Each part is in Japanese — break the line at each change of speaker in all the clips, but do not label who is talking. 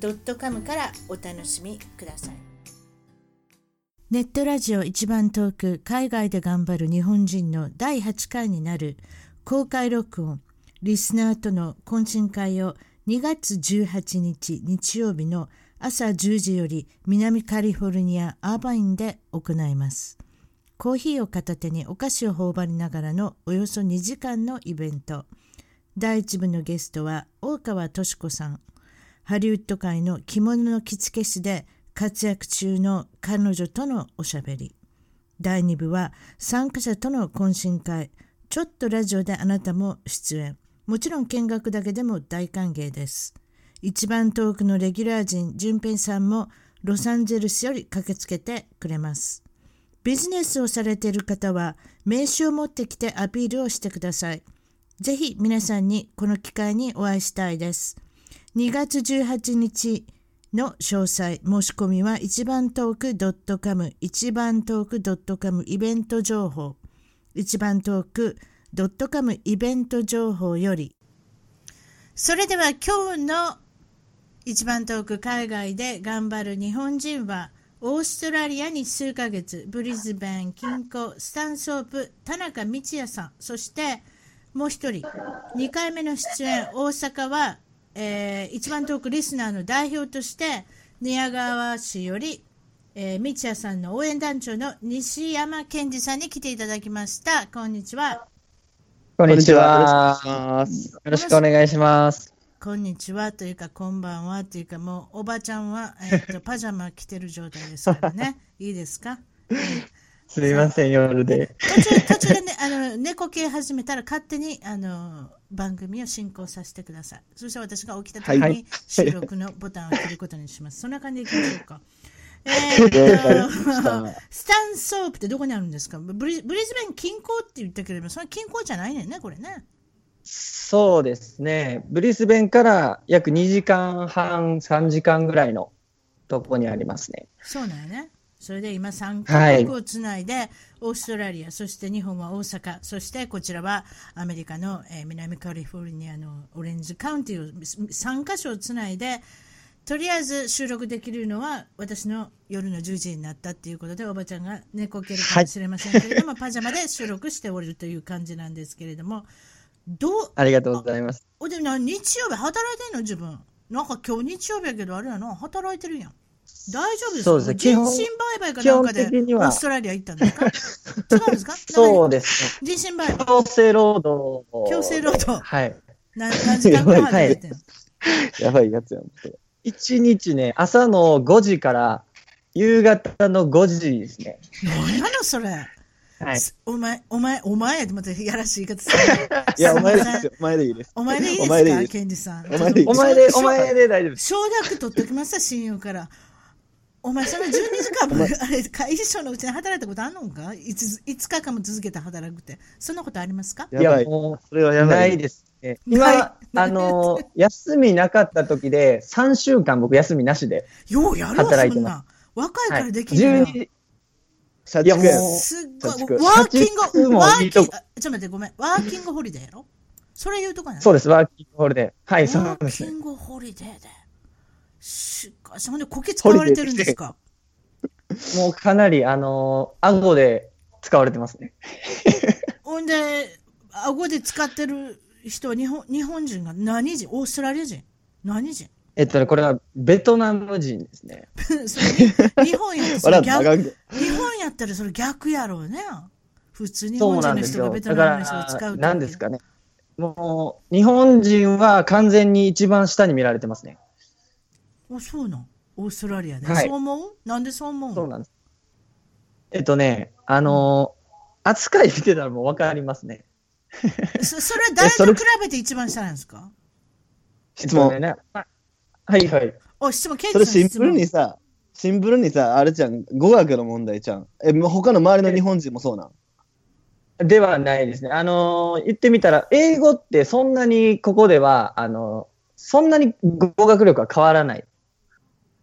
.com からお楽しみくださいネットラジオ一番トーク海外で頑張る日本人の第8回になる公開録音リスナーとの懇親会を2月18日日曜日の朝10時より南カリフォルニアアーバインで行います。コーヒーを片手にお菓子を頬張りながらのおよそ2時間のイベント。第1部のゲストは大川敏子さん。ハリウッド界の着物の着付け師で活躍中の彼女とのおしゃべり。第2部は参加者との懇親会。ちょっとラジオであなたも出演。もちろん見学だけでも大歓迎です。一番遠くのレギュラー陣、淳平さんもロサンゼルスより駆けつけてくれます。ビジネスをされている方は名刺を持ってきてアピールをしてください。ぜひ皆さんにこの機会にお会いしたいです。2月18日の詳細、申し込みは一番トーク .com、一番トーク .com イベント情報、一番トーク .com イベント情報より。それでは今日の一番トーク海外で頑張る日本人は、オーストラリアに数ヶ月、ブリズベン近郊スタンソープ田中道也さん、そしてもう一人、2回目の出演、大阪はえー、一番遠くリスナーの代表として寝屋川市より、えー、道也さんの応援団長の西山健二さんに来ていただきました。こんにちは。
こんにちは。よろしくお願いします。
こんにちはというか、こんばんはというか、もうおばちゃんは、えっと、パジャマ着てる状態ですからね。いいですか、えー
すみません、夜で。
途中、途中でね、あの、猫系始めたら勝手に、あの、番組を進行させてください。そして私が起きた時に収録のボタンを切ることにします。そんな感じでいきましょうか。えー、スタンソープってどこにあるんですか？ブリブリズベン近郊って言ったけれどその近郊じゃないねんね、これね。
そうですね。ブリスベンから約2時間半、3時間ぐらいのとこにありますね。
そうなんやね。それで今3カ国をつないで、はい、オーストラリア、そして日本は大阪、そしてこちらはアメリカの、えー、南カリフォルニアのオレンジカウンティを3カ所をつないで、とりあえず収録できるのは私の夜の10時になったっていうことで、おばちゃんが寝こけるかもしれませんけれども、はい、パジャマで収録しておるという感じなんですけれども、
どうありがとうございます。
おでな日曜日働いてんの？自分。なんか今日日曜日やけどあれやな、働いてるやん。大丈夫ですか？そうですね。人身売買かなんかでオーストラリア行ったん ですか？違うんですか？
そうです
ね。人身売買。
強制労働。
強制労働。
はい。
何何時間ぐらい働いてんの？
やばいやつやん。一日ね、朝の5時から夕方の5時ですね。
何なのそれ？はい。お前、お前、お前って待って、やらしい言い方す
る。いや、お前ですよ。お前でいいです。
お前でいいですか？ケンジさん。
お前で、お前で、お前で大丈夫です。
承諾取っておきました、親友から。お前、その12時間も、あれ、会議所のうちに働いたことあんのか？5, ?5 日間も続けて働くって。そんなことありますか？
いや、もう、それはやばい。ないですね。今、あの、休みなかった時で、3週間僕休みなしで働いてます。
若いからできる
な。はい、社畜や
すっごい。ワーキング、ワーキング、ちょっと待って、ごめん。ワーキングホリデーやろ？それ言うとかね。
そうです、ワーキングホリデー。はい、
そうです、ワーキングホリデーで。しかし、ほんで、こけ使われてるんですか？
もうかなり、あのー、顎で使われてますね。
ほんで、顎で使ってる人は日本日本人が何人？オーストラリア人？何人？
えっとね、これはベトナム人ですね。
日本やったら逆、日本やったらそれ逆やろうね。普通日本人の人がベトナムの人を使う
なんですかね。もう、日本人は完全に一番下に見られてますね。
あ、そうなんオーストラリアで、はい、そう思う？なんでそう思う？
そうなんです。えっとね、あのー、扱い見てたらもうわかりますね。
そそれは誰と比べて一番下なんですか？
質問ね。はいはい。
お、質問、ケイ
それシンプルにさ、シンプルにさ、あれじゃん、語学の問題じゃん。え、他の周りの日本人もそうなん？
ではないですね。あのー、言ってみたら、英語ってそんなにここでは、あのー、そんなに語学力は変わらない。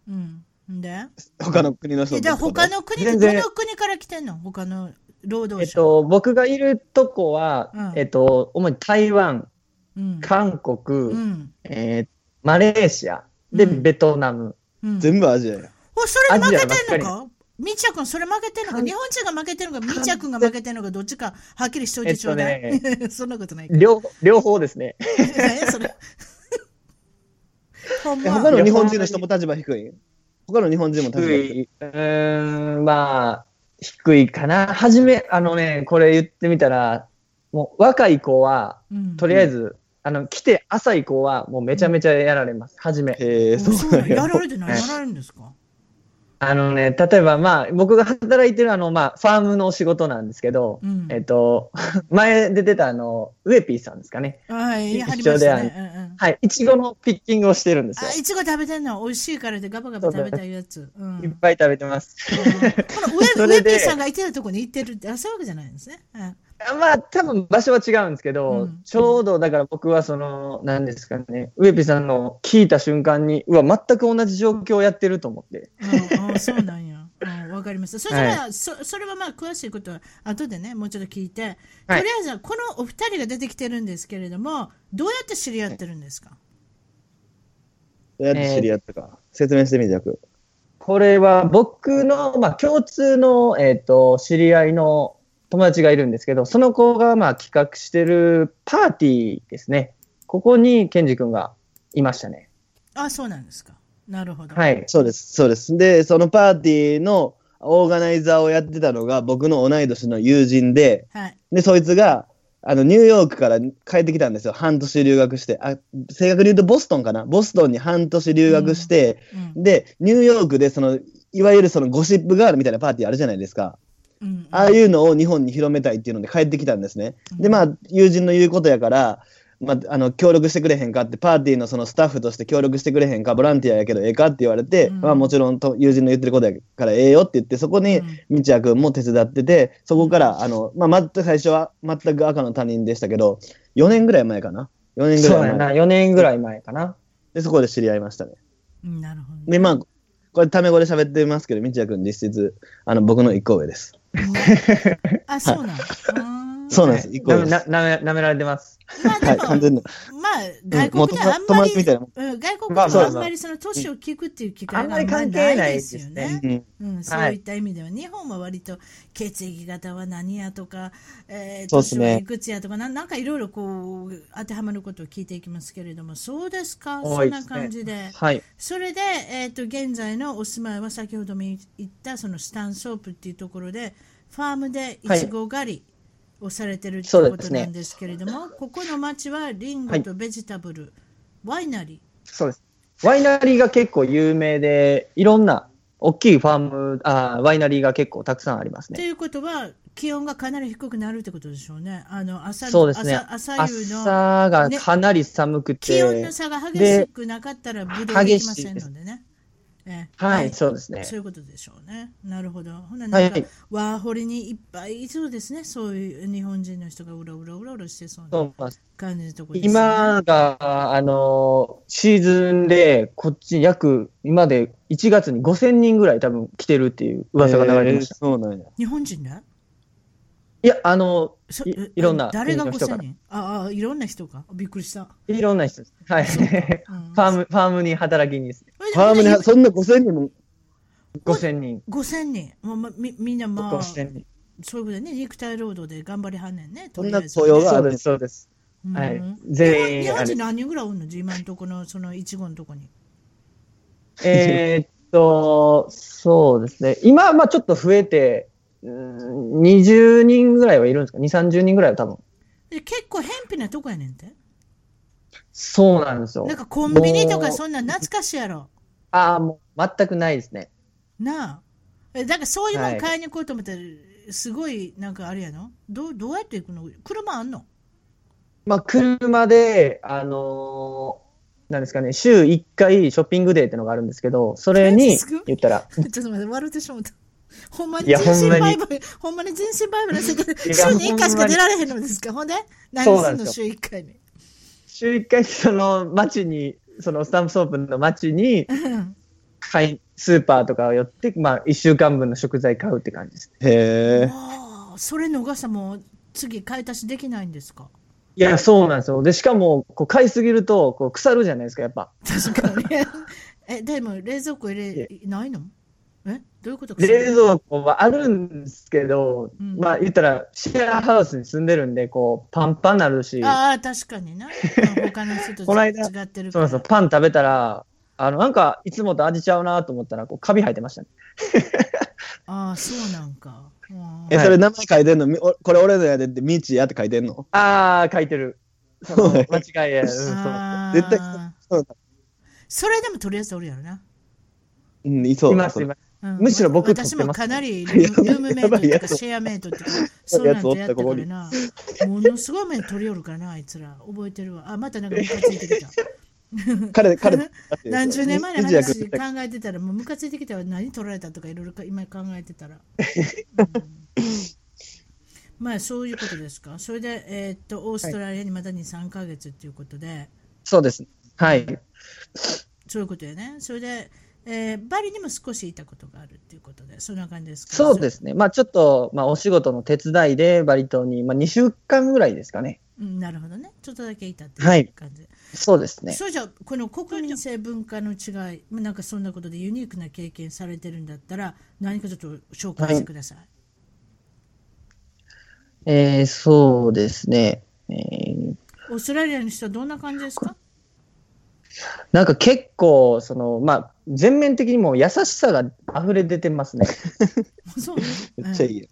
うん。で？
他の国の人
じゃ他の国、どの国から来てんの？他の労働者。
えっと、僕がいるとこは、うん、えっと、主に台湾、うん、韓国、うん、えー、マレーシア、で、ベトナム。
全部アジアや。
お、それ負けてんのか？みちゃくん、それ負けてんのか？日本人が負けてんのか？みちゃくんが負けてんのか？どっちかはっきりしといてちょうだい。えっとね、そんなことない
両両方ですね。それ。
他の日本人の人も立場低い？他の日本人も立場低い。
うん、まあ、低いかな。はじめ、あのね、これ言ってみたら、もう若い子は、うん、とりあえず、あの、来て朝以降はもうめちゃめちゃやられます。はじめ。
へえ、
そうやられて何やられるんですか？
あのね、例えばまあ、僕が働いてるあの、まあ、ファームの仕事なんですけど、うん、えっと、前出てたあの、ウエピーさんですかね。
はい、一緒で、ね
うんうん、はい、いちごのピッキングをしてるんですよ。
あ、いちご食べてんの？美味しいからでガバガバ食べたいやつ。
うん、いっぱい食べてます。
この ウエピーさんがいてるとこに行ってるって、あ、そういうわけじゃないんですね。うん
まあ、多分場所は違うんですけど、うん、ちょうどだから僕はその、何ですかね、ウエピさんの聞いた瞬間に、うわ、全く同じ状況をやってると思って。
ああ、そうなんや。わかりました。それは、はい、そそれはまあ詳しいことは後でね、もうちょっと聞いて、はい、とりあえずこのお二人が出てきてるんですけれども、どうやって知り合ってるんですか、
どうやって知り合ったか、えー、説明してみてく。
これは僕の、まあ、共通の、えーと知り合いの友達がいるんですけど、その子がまあ企画してるパーティーですね。ここにケンジ君がいましたね。
あ、そうなんですか。なるほど。
はい。
そうです、そうです。で、そのパーティーのオーガナイザーをやってたのが僕の同い年の友人で、はい、で、そいつが、あの、ニューヨークから帰ってきたんですよ。半年留学して。あ、正確に言うとボストンかな？ボストンに半年留学して、うんうん、で、ニューヨークでその、いわゆるそのゴシップガールみたいなパーティーあるじゃないですか。ああいうのを日本に広めたいっていうので帰ってきたんですね。で、まあ、友人の言うことやから、まあ、あの協力してくれへんかって、パーティーのそのスタッフとして協力してくれへんか、ボランティアやけどええかって言われて、うん、まあ、もちろんと友人の言ってることやからええよって言って、そこに道也君も手伝ってて、そこから、あのまあ、全く最初は全く赤の他人でしたけど、4年ぐらい前かな？4年ぐらい前。そうやな、
4年ぐらい前かな。
で、そこで知り合いましたね。
なるほど、
で、まあ、これ、タメ語で喋ってますけど、道也君実質、あの、僕の一個上です。
あ、そうなん
そうなんです。一個
なめ、なめられてます。
まあでも、はい、完全まあ、外国であんまり、うん、外国であんまりその年を聞くっていう機会があんまりないですよね。うん、そういった意味では、日本は割と血液型は何やとか、えー、年はいくつやとか、ななんかいろいろこう、当てはまることを聞いていきますけれども、そうですか、そんな感じで。
はい。
それで、えっ、と、現在のお住まいは先ほども言ったそのスタンソープっていうところで、ファームでい。ちご狩り、をされてるということなんですけれども、ね、ここの町はリンゴとベジタブル、はい、ワイナリー。
そうです。ワイナリーが結構有名で、いろんな大きいファーム、あワイナリーが結構たくさんありますね。
ということは、気温がかなり低くなるってことでしょうね。あの朝
そうですね。
朝夕の、
朝がかなり寒くて、
気温の差が激しくなかったらブドウできませんのでね。
えはい、そうですね。
そういうことでしょうね。なるほど。ほな、なんか、はい、ワーホリにいっぱいいそうですね。そういう日本人の人がうろうろうろうろしてそうな感じのところです、
ね、今が、あの、シーズンで、こっち約、今で1月に5000人ぐらい多分来てるっていう噂が流れてました。
そうなんや。
日本人で
いや、あの、いいろんな
誰が5000人ああ、いろんな人か。びっくりした。
いろんな人です。はい。ファーム、ファームに働きにです。
ファームに、そんな5000人も。
5000人。
5000人。まあ、みみんなまあ、そういうことでね、肉体労働で頑張りはんねんね。
そんな雇用がある
そうです。はい。全員。
日本人何人ぐらいおるの？今のところの、そのいちごのとこに。
えっと、そうですね。今、まあちょっと増えて、20人ぐらいはいるんですか ?2、30人ぐらいは多分。
結構偏僻なとこやねんて。
そうなんですよ。
なんかコンビニとかそんな懐かしいやろ。
ああ、もう全くないですね。
なあ。だからそういうもん買いに行こうと思ったら、すごいなんかあれやの？どうどうやって行くの？車あんの？
まあ車で、あのー、なんですかね、週1回ショッピングデーってのがあるんですけど、それに言ったら。
ちょっと待って、笑ってしまった。ほんまに人身売買、ほんまに人身売買の世界で、週に1回しか出られへんのですか？ほんで何すんの？週1回に。
週1回、その街に、そのスタンプソープの街に、買い、スーパーとかを寄って、まあ、1週間分の食材買うって感じです。
へえ。
それ逃さも次買い足しできないんですか？
いや、そうなんですよ。で、しかも、こう、買いすぎると、こう、腐るじゃないですか、やっぱ。
確かに。え、でも、冷蔵庫入れ、ないの？え？どういうこと
冷蔵庫はあるんですけど、うん、まあ言ったらシェアハウスに住んでるんで、こうパンパンなるし。
ああ、確かにな。他の人と 違ってる
そうそう、パン食べたら、あの、なんかいつもと味ちゃうなと思ったら、こうカビ生えてましたね。
ああ、そうなんか。
え、それ名前書いてんの？これ俺のやでって、ミーチやって書いてんの？
ああ、書いてる。間違いや。うん、
そう。絶対そうだ。それでもとりあえずおるやろな。
うん、いそう。
います、います。むしろ僕
私もかなりルームメイトとかシェアメイトとか、そうなんてやったからな。ものすごい目取り寄るからな、あいつら。覚えてるわ。あ、またなんかムカついてきた。
彼、彼、
何十年前の話考えてたら、もうムカついてきたら何取られたとかいろいろ今考えてたら。まあそういうことですか。それで、えー、っと、オーストラリアにまた2、3か月っていうことで。
そうです。はい。
そういうことやね。それで、えー、バリにも少しいたことがあるっていうことで、そんな感じですか？
そうですね。まあちょっと、まあお仕事の手伝いでバリ島に、まあ2週間ぐらいですかね。
うん、なるほどね。ちょっとだけいたっていう感じ。はい
そうですね。
そうじゃこの国民性文化の違い、なんかそんなことでユニークな経験されてるんだったら、何かちょっと紹介してください。はい、
えー、そうですね。えー、
オーストラリアの人はどんな感じですか？
なんか結構、その、まあ、全面的にも優しさが溢れ出てますね。
そう、
めっちゃいいよ。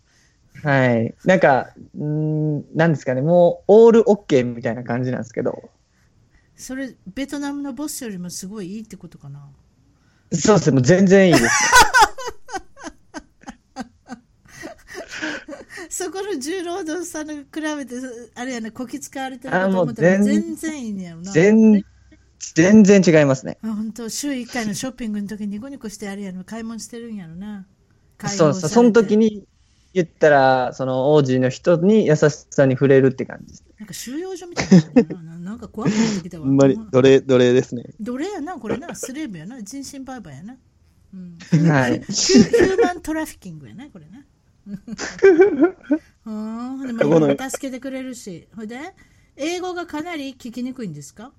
はい。なんか、んなんですかね、もう、オールオッケーみたいな感じなんですけど。
それ、ベトナムのボスよりもすごいいいってことかな。
そうですね、もう全然いいです。
そこの重労働さんに比べて、あれやね、こき使われてると思ったら全然いいねやろな。
全全然違いますね。
あ本当週1回のショッピングの時にニコニコしてあれやろ、買い物してるんやろな。
そうそう、その時に言ったら、その王子の人に優しさに触れるって感じ
なんか収容所みたいな。なんか怖くなってきたわ。
ほんまに、奴隷、奴隷ですね。
奴隷やな、これな、スレーブやな、人身売買やな。
うん、はい。ヒ
ューマントラフィキングやな、これな。うん、でも助けてくれるし。ほいで、英語がかなり聞きにくいんですか？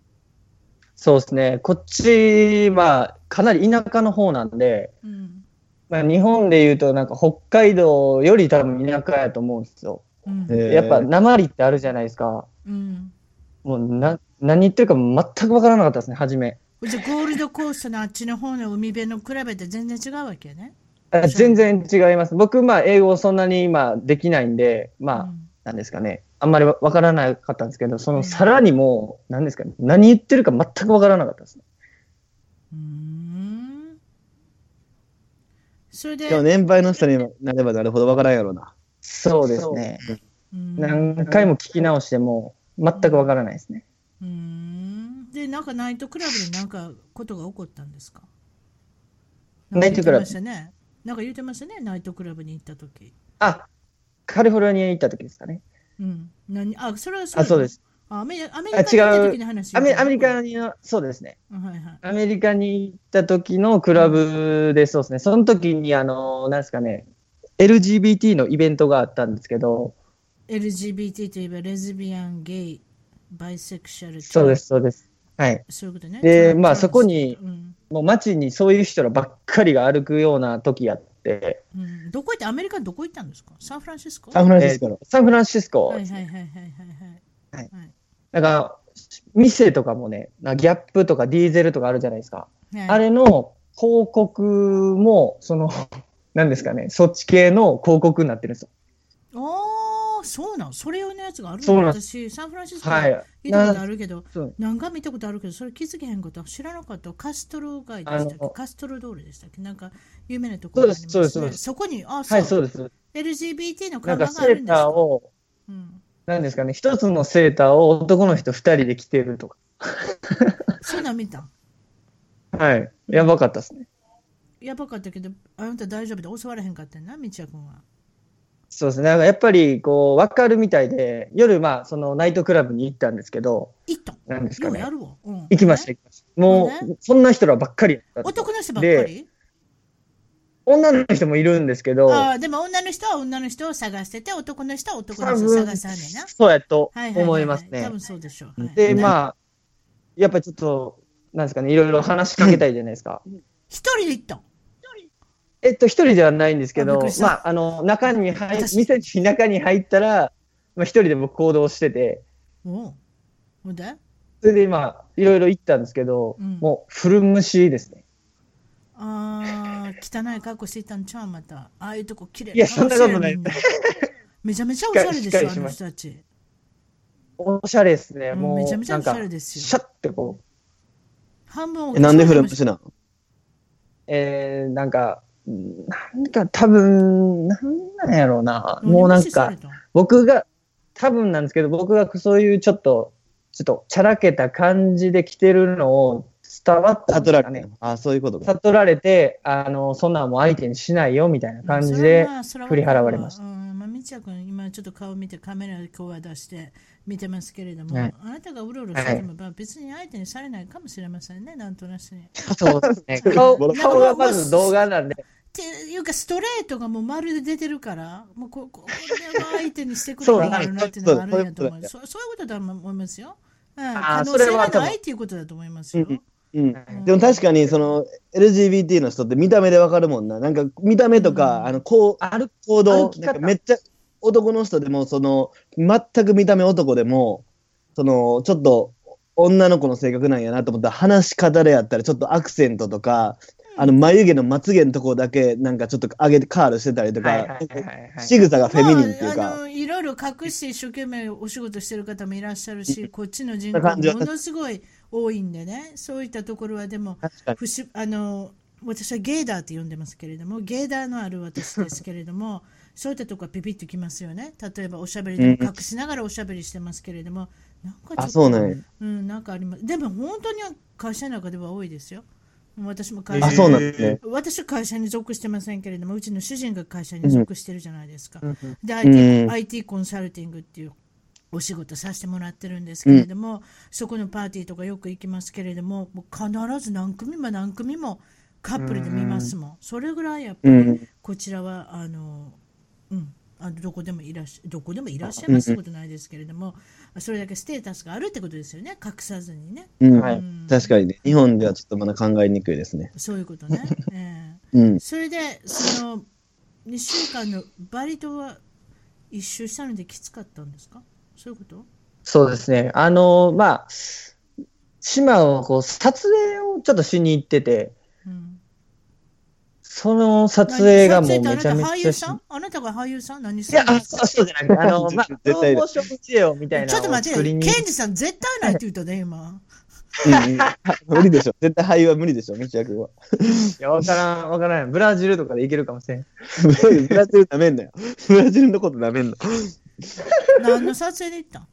そうですね。こっちはかなり田舎の方なんで、うん、まあ、日本でいうとなんか北海道より多分田舎やと思うんですよ。うん、やっぱ鉛ってあるじゃないですか。うん、もうな何言ってるか全く分からなかったですね、初め。
じゃゴールドコーストのあっちの方の海辺の比べて全然違うわけね。
あ全然違います。僕、まあ、英語そんなに今できないんで、まあ、うん、なんですかね。あんまりわからなかったんですけど、そのさらにもう、なんですかね。何言ってるか全くわからなかったですね。うん。
それで。
でも年配の人になればなるほどわからんやろうな。
そうですね。何回も聞き直しても、全くわからないですね。
うん。で、なんかナイトクラブで何かことが起こったんですか？ナイトクラブ。ね。なんか言ってましたね、ナイトクラブに行った時。
あ、カリフォルニアに行った時ですかね。
うん。何？あ、それは
そうあ、そうです。
あアメリカに行った時の話
アメアメリカに、そうですね。はいはい、アメリカに行った時のクラブで、そうですね。その時に、あの、なんですかね、LGBT のイベントがあったんですけど、
LGBT といえばレズビアン、ゲイ、バイセクシャル
そうです、そうです。はい。
そういうことね。
で、まあそこに、うん、もう街にそういう人らばっかりが歩くような時やって、
うん、どこ行って、アメリカどこ行ったんですか？サンフランシスコ？
サンフランシスコ、
サンフランシスコ。
はいはいはいはいはい。
はい。はい、だから、店とかもね、ギャップとかディーゼルとかあるじゃないですか。はい、あれの広告も、その、なんですかね、そっち系の広告になってるんですよ。
ああ、そうなん？それ用のやつがあるの？私、サンフランシスコ見たことあるけど、はい、何回見たことあるけど、それ気づけへんこと知らなかった。カストロ街でしたっけ？カストロ通りでしたっけ？なんか有名なところがあります、ね、そうです、そこに、あ、そう,、はい、そう。です。LGBT の看板があるんですか？を、
うん、なんですかね、一つのセーターを男の人二人で着てるとか。
そんなん見た？
はい。やばかったですね。
やばかったけど、あなた大丈夫で襲われへんかったんな、道也君は。
そうですね。なんかやっぱり、こう、わかるみたいで、夜、まあ、その、ナイトクラブに行ったんですけど、
行った？
なんですかね。
うん、
行きました、行きました。もう、そんな人らばっかり
男の人ばっかり？
女の人もいるんですけど。
ああ、でも女の人は女の人を探してて、男の人は男の人を探さんねんな。
そうやと思いますね。
多分そうでしょ
う。で、まあ、やっぱりちょっと、なんですかね、いろいろ話しかけたいじゃないですか。
一人で行った
えっと、一人ではないんですけど、まあ、あの、中に入、店に中に入ったら、まあ、一人で僕行動してて。
おほんで？
それでまあ、いろいろ行ったんですけど、うん、もう、古虫ですね。
ああ、汚い格好してたんちゃう？また。ああいうとこ綺麗
いや、そんなことない。
めちゃめちゃおしゃれでしょ、あの人たち。
おしゃれですね。もう、
めちゃめちゃおしゃれですよ。
シャッてこう。
半分
え、なんで古虫なの？
えー、なんか、なんか多分、なんなんやろうな。もうなんか、僕が、多分なんですけど、僕がそういうちょっと、ちょっと、ちゃらけた感じで来てるのを伝わった、
悟られね。あそういうこと
か。悟られて、あの、そんなんも相手にしないよみたいな感じで振り払われました。う
ん、まあ、みちゃくん、今ちょっと顔見てカメラでこう出して見てますけれども、はい、あなたがうろうろしても、はい、別に相手にされないかもしれませんね、なんとなしに。
そうですね。顔顔がまず動画なんで。
っていうか、ストレートがもうまるで出てるから、もうここれは相手にしてくれるなっていうのがあるんやと思う。そうそういうことだと思いますよ。可能性がないっていうことだと思いますよ。
うん、でも確かにその LGBT の人って見た目でわかるもんな。なんか見た目とか、うん、あのこうある行動なんかめっちゃ男の人でもその全く見た目男でもそのちょっと女の子の性格なんやなと思ったら話し方でやったらちょっとアクセントとかあの眉毛のまつげのところだけなんかちょっと上げてカールしてたりとか、仕草がフェミニンっていうか、ま
あ、いろいろ隠して一生懸命お仕事してる方もいらっしゃるし、こっちの人口もものすごい多いんでね、そういったところはでも、不しあの私はゲーダーって呼んでますけれども、ゲーダーのある私ですけれども、そういったところはピピッときますよね。例えばおしゃべりでも隠しながらおしゃべりしてますけれども、なんかちょっと、ね、うん、なんかあります。でも本当に会社の中では多いですよ。私も会社
そうなんですね、
私は会社に属してませんけれども、うちの主人が会社に属してるじゃないですか。うん、で IT、IT コンサルティングっていうお仕事させてもらってるんですけれども、うん、そこのパーティーとかよく行きますけれども、もう必ず何組も何組もカップルで見ますもん。それぐらいやっぱりこちらは、あの、うん、あのどこでもいらっしゃどこでもいらっしゃいますことないですけれども、それだけステータスがあるってことですよね、隠さずにね。
うん、はい、確かにね、日本ではちょっとまだ考えにくいですね。
そういうことね。えー、うん、それで、その2週間のバリ島は一周したのできつかったんですか？そういうこと？
そうですね。あの、まあ、島をこう撮影をちょっとしに行ってて、その撮影がもうめちゃめち
ゃ。あなたが俳優さん？何
するいや、そうそうじゃなくて、あの、まあ、プロモーションビデオみたいな。
ちょっと待って、ケンジさん絶対ないって言ったね、今。
無理でしょ。絶対俳優は無理でしょ、道役は。
いや、わからん、わからん。ブラジルとかでいけるかもしれん。
ブラジルなめんなよ。ブラジルのことなめんな。
何の撮影で行ったん？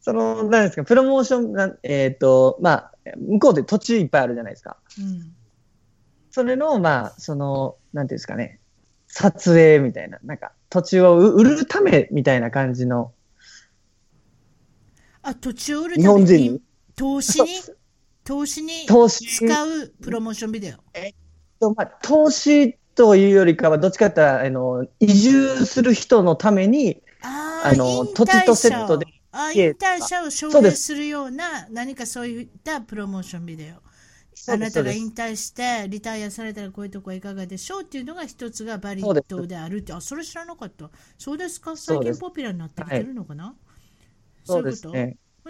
その、何ですか、プロモーション、えっ、ー、と、まあ、向こうで土地いっぱいあるじゃないですか。うん。それの、まあ、その、なんていうんですかね、撮影みたいな、なんか、土地を売るためみたいな感じの。
あ、土地を売るため日本人に？投資に？投資に使うプロモーションビデオ？えっ
と、まあ、投資というよりかは、どっちかってあの、移住する人のために、
あの、
土地とセットで。
あ引退者を奨励するような何かそういったプロモーションビデオ。あなたが引退してリタイアされたらこういうとこはいかがでしょうっていうのが一つがバリットであるって。あそれ知らなかった。そうですか？最近ポピュラーになってきてるのかな？そういうこと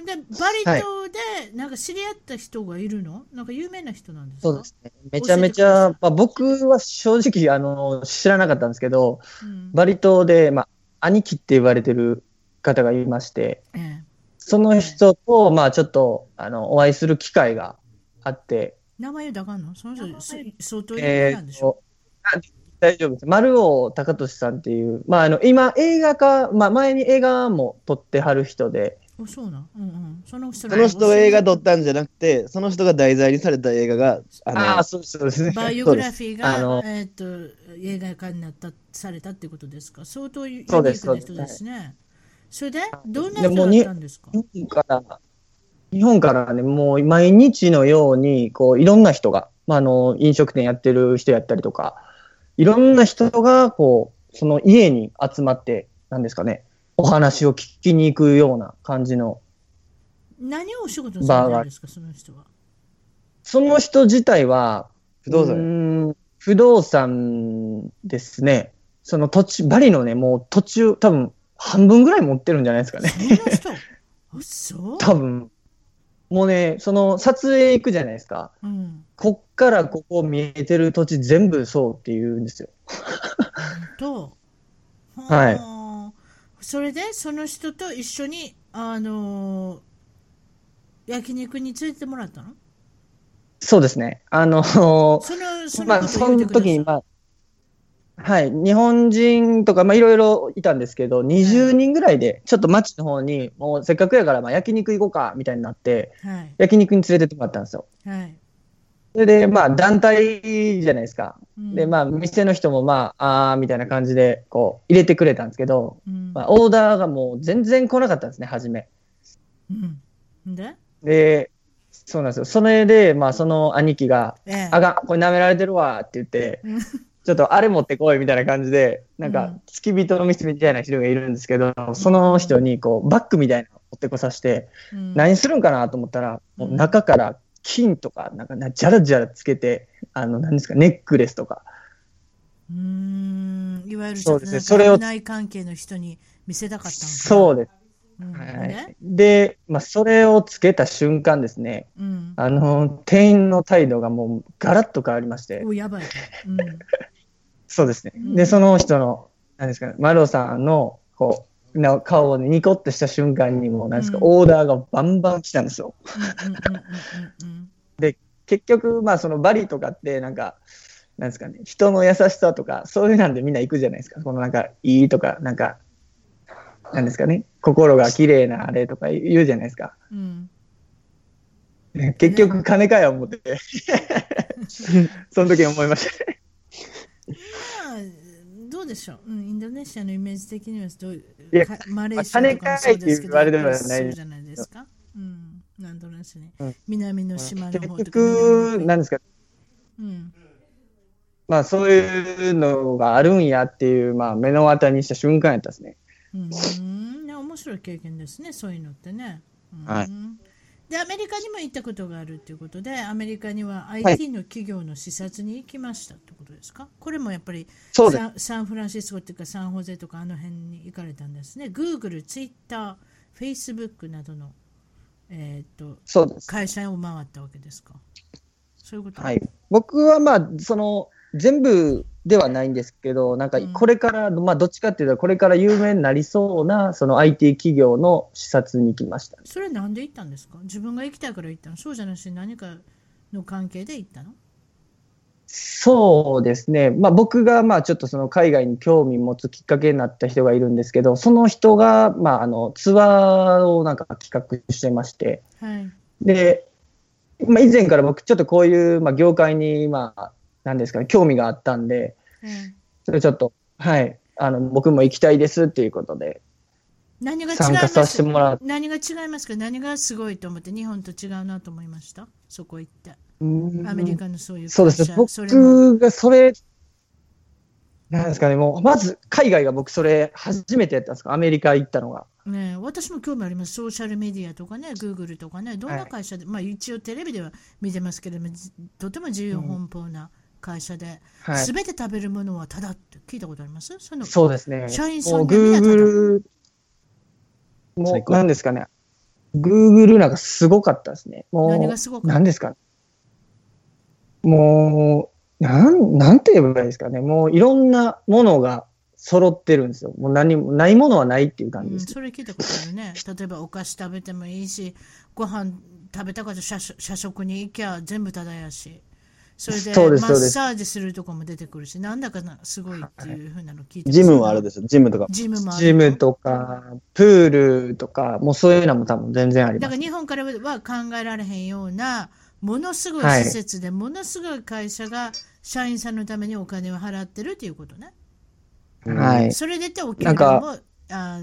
でバリ島でなんか知り合った人がいるの、なんか有名な人なんですか？
そうですね。めちゃめちゃ、まあ、僕は正直あの知らなかったんですけど、うん、バリ島で、まあ、兄貴って言われてる方がいまして、ええ、その人と、まあ、ちょっとあのお会いする機会があって。
名前だかんの？その人、相当有名なんでしょ、
えー、大丈夫です。丸尾隆俊さんっていう、まあ、あの今、映画化、まあ、前に映画も撮ってはる人で、
おそうなん、うんうん、その
人その人が映画撮ったんじゃなくて、その人が題材にされた映画が、
ああ、そうですね。
バイオグラフィーが、えっ、と、映画化になった、されたってことですか？相当ユニークな人です。ね。それで、どんな人だったんですか？日本から
日本からね、もう毎日のように、こう、いろんな人が、まあ、あの、飲食店やってる人やったりとか、いろんな人が、こう、その家に集まって、なんですかね、お話を聞きに行くような感じの。
何をお仕事されてるんですか、その人は？
その人自体は、不動産不動産ですね。その土地、バリのね、もう土地、多分半分ぐらい持ってるんじゃないですかね。
その人？
多分。もうね、その撮影行くじゃないですか。うん、こっからここ見えてる土地全部そうって言うんですよ。
と、
はい。
それで、その人と一緒に、あのー、焼肉に連れてもらったの？
そうですね。あのー、その、そのまあ、その時に、まあ、はい、日本人とか、まあ、いろいろいたんですけど、20人ぐらいで、ちょっと町の方に、もうせっかくやから、まあ、焼肉行こうか、みたいになって、はい、焼肉に連れてってもらったんですよ。はい。それで、まあ、団体じゃないですか。うん、で、まあ、店の人も、まあ、あー、みたいな感じで、こう、入れてくれたんですけど、うん、まあ、オーダーがもう全然来なかったんですね、初め。
うん。で？
で、そうなんですよ。それで、まあ、その兄貴が、ええ、あがこれ舐められてるわって言って、ちょっとあれ持ってこいみたいな感じで、なんか、付き人の店みたいな人がいるんですけど、うん、その人にこうバッグみたいなの持ってこさせて、うん、何するんかなと思ったら、もう中から金とか、なんか、じゃらじゃらつけて、あの、何ですか、ネックレスとか。
うん、いわゆるそうですね、それを。内関係の人に見せたかったのか
そうです。はい、で、まあ、それをつけた瞬間ですね、うん、あの店員の態度がもうガラッと変わりまして、
おやばい、うん、
そうですね。で、その人の、なんですかね、マロさんの、こう、な顔を、ね、ニコッとした瞬間にも、なんですか、うん、オーダーがバンバン来たんですよ。で、結局、まあ、そのバリとかって、なんか、なんですかね、人の優しさとか、そういうなんでみんな行くじゃないですか。このなんか、いいとか、なんか、なんですかね、心が綺麗なあれとか言うじゃないですか。うん、結局、金かよ、思って。その時思いました。
でしょう、うん、インドネシアのイメージ的にはどう
マレーシアとかもそうですけど、
そうじゃない。ですか？うん、なんとなくね、うん、南の島の方とか。
結局、なんですか、うん、まあそういうのがあるんやっていう、まあ目の当たりにした瞬間やったですね。
うん、面白い経験ですね、そういうのってね。
うん、はい
でアメリカにも行ったことがあるということでアメリカには IT の企業の視察に行きましたということですか、はい、これもやっぱりサンフランシスコというかサンホゼとかあの辺に行かれたんですね。Google、Twitter、Facebook などの、えーと、と会社を回ったわけですか？そういうこと、
はい、僕はまあその全部ではないんですけど、なんかこれから、うん、まあどっちかっていうと、これから有名になりそうな、その IT 企業の視察に行きました、
それなんで行ったんですか？自分が行きたいから行ったの？そうじゃなくて何かの関係で行ったの？
そうですね、まあ、僕がまあちょっとその海外に興味持つきっかけになった人がいるんですけど、その人がまああのツアーをなんか企画してまして、はい、で、まあ、以前から僕、ちょっとこういうまあ業界にまあなんですかね、興味があったんで、うん、それちょっと、はい、あの、僕も行きたいですっていうことで、
何が参加させてもらう。何が違いますか？何がすごいと思って、日本と違うなと思いました？そこ行って。アメリカのそういう
そうですね、僕がそれ、なんですかね、もう、まず海外が僕、それ、初めてやったんですか、アメリカ行ったのが。
ね、私も興味あります、ソーシャルメディアとかね、グーグルとかね、どんな会社で、はい、まあ一応テレビでは見てますけれども、とても自由奔放な会社で、す、べ、て食べるものはただって聞いたことあります？その
そうですね。
社員さん
でみんなただ。もう、なんですかね。グーグルなんかすごかったですね。もう、何がすごかった？何ですかもう、なん、なんて言えばいいですかね。もういろんなものが揃ってるんですよ。もう何も、ないものはないっていう感じです、
うん、それ聞いたことあるね。例えばお菓子食べてもいいし、ご飯食べたかったら社食に行きゃ全部ただやし。それでマッサージするとこも出てくるし、なんだかなすごいっていうふうなの聞いて
ジムもあるでしょ、ジムとか。
ジムもある。
ジムとか、プールとか、もうそういうのも多分全然あります。
だから日本からは考えられへんような、ものすごい施設で、ものすごい会社が社員さんのためにお金を払ってるっていうことね。
はい。
それでってお給料もあ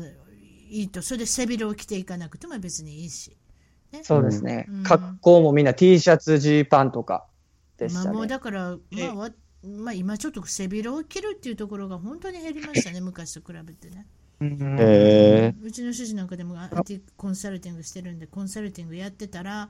いいと、それで背広を着ていかなくても別にいいし。
ね、そうですね、うん、格好もみんな T シャツ、ジーパンとかでしたね。
まあ、もうだから、まあ、まあ、今ちょっと背広を着るっていうところが本当に減りましたね、昔と比べてね。
へ
うちの主人なんかでも IT コンサルティングしてるんで、コンサルティングやってたら、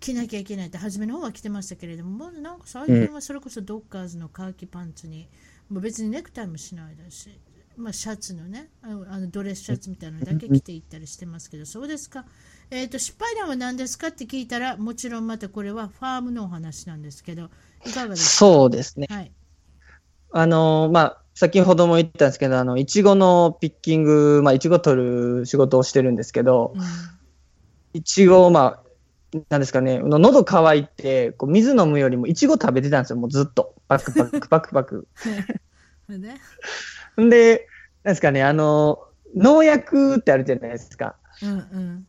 着なきゃいけないって、初めの方は着てましたけれども、もうなんか最近はそれこそドッカーズのカーキパンツに、もう別にネクタイもしないだし、まあ、シャツのねあのドレスシャツみたいなのだけ着ていったりしてますけど、そうですか。えーと、失敗談は何ですかって聞いたら、もちろんまたこれはファームのお話なんですけど、いかがですか？
そうですね。はい、あのまあ、先ほども言ったんですけど、あのいちごのピッキング、まあ、いちご取る仕事をしてるんですけど、いちご、まあ、なんですかね、喉乾いて、こう水飲むよりもいちご食べてたんですよ、もうずっと。パクパク、パクパク。んで、なんですかね、あの、農薬ってあるじゃないですか。うんうん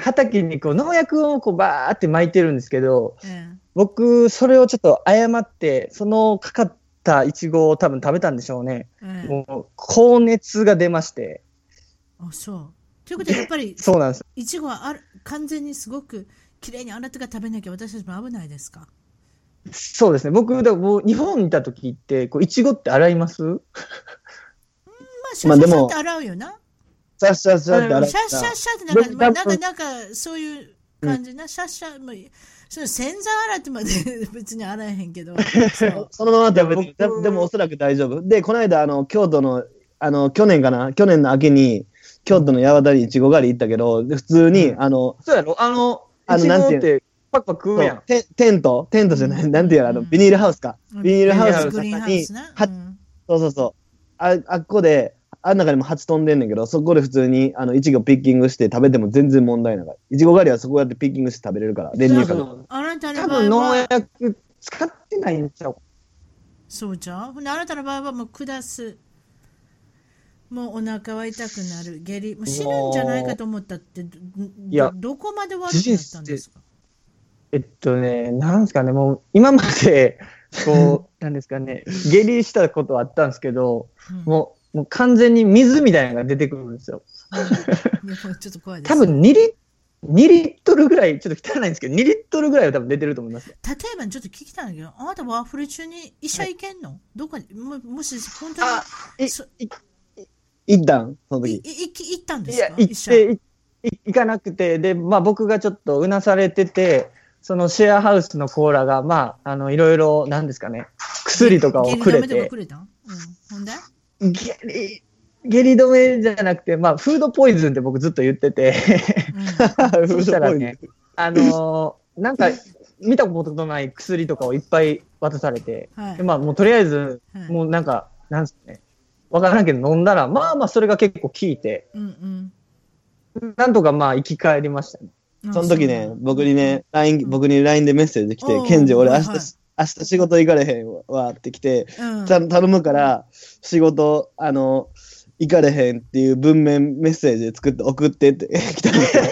畑にこう農薬をこうバーって巻いてるんですけど、うん、僕、それをちょっと誤って、そのかかったいちごを多分食べたんでしょうね。うん、もう高熱が出まして。
あ、そう。ということで、やっぱり、
そうなんです。
いちごはある完全にすごくきれいに洗ってから食べなきゃ私たちも危ないですか？
そうですね。僕、だもう日本にいた時って、こういちごって洗います？ま
あ、シャシャシャって洗うよな。
シャッシャッシャって。
シャッシャッシャってなんか、まあ、なんか、なんか、そういう感じな、うん、シャッシャ、もうその洗剤洗ってまで 別に洗えへんけど。
そ のままでも、でもおそらく大丈夫。で、この間、あの、京都の、あの、去年かな、去年の秋に、京都の八幡にいちご狩り行ったけど、普通に、あの、
そうやろ？あの、あの、なんていう。パクパク食うやん。
テテント？テントじゃない、なんていうあの、ビニールハウスか。ビニールハウスの中に、は、そうそうそう。あ、あっこで、あん中にも蜂飛んでんねんけど、そこで普通に、あの、いちごピッキングして食べても全然問題ない。いちご狩りはそこやってピッキングして食べれるから、練乳か
あなた
の場合は。多分農薬使ってないんちゃう？
そうじゃん。あなたの場合はもう下す。もうお腹は痛くなる。下痢。もう死ぬんじゃないかと思ったって、いやどこまで悪くなったんですか？
えっとね、なんですかね、もう今まで、こう、なんですかね、下痢したことはあったんですけど、うん、もう、もう完全に水みたいなのが出てくるんですよ。
ちょっと怖い
です。多分2リ2リットルぐらい、ちょっと汚いんですけど、2リットルぐらいは多分出てると思います。例
えば、ちょっと聞きたいんだけど、あなたワーフル中に医者行けんの、はい、どこに？も、もし本当に。あ、い、い、
行ったん？その時。い、
行ったんですか？いや、
行って、行かなくて、で、まあ僕がちょっとうなされてて、そのシェアハウスのコーラが、まあ、あの、いろいろ、なんですかね、薬とかをくれて。
くれたうん。ほんで
下痢、下痢止めじゃなくて、まあ、フードポイズンって僕ずっと言ってて、うん、そしたらね、あのー、なんか、見たことのない薬とかをいっぱい渡されて、はい、まあ、もうとりあえず、はい、もうなんか、なんすかね、わからんけど飲んだら、まあまあ、それが結構効いて、うんうん、なんとかまあ、生き返りましたね。
その時ね、僕にね、LINE、僕に LINE でメッセージ来て、ケンジ、俺明日、明日仕事行かれへんわって来て、ちゃんと頼むから、仕事、あの、行かれへんっていう文面メッセージ作って送ってって 来たんですよ。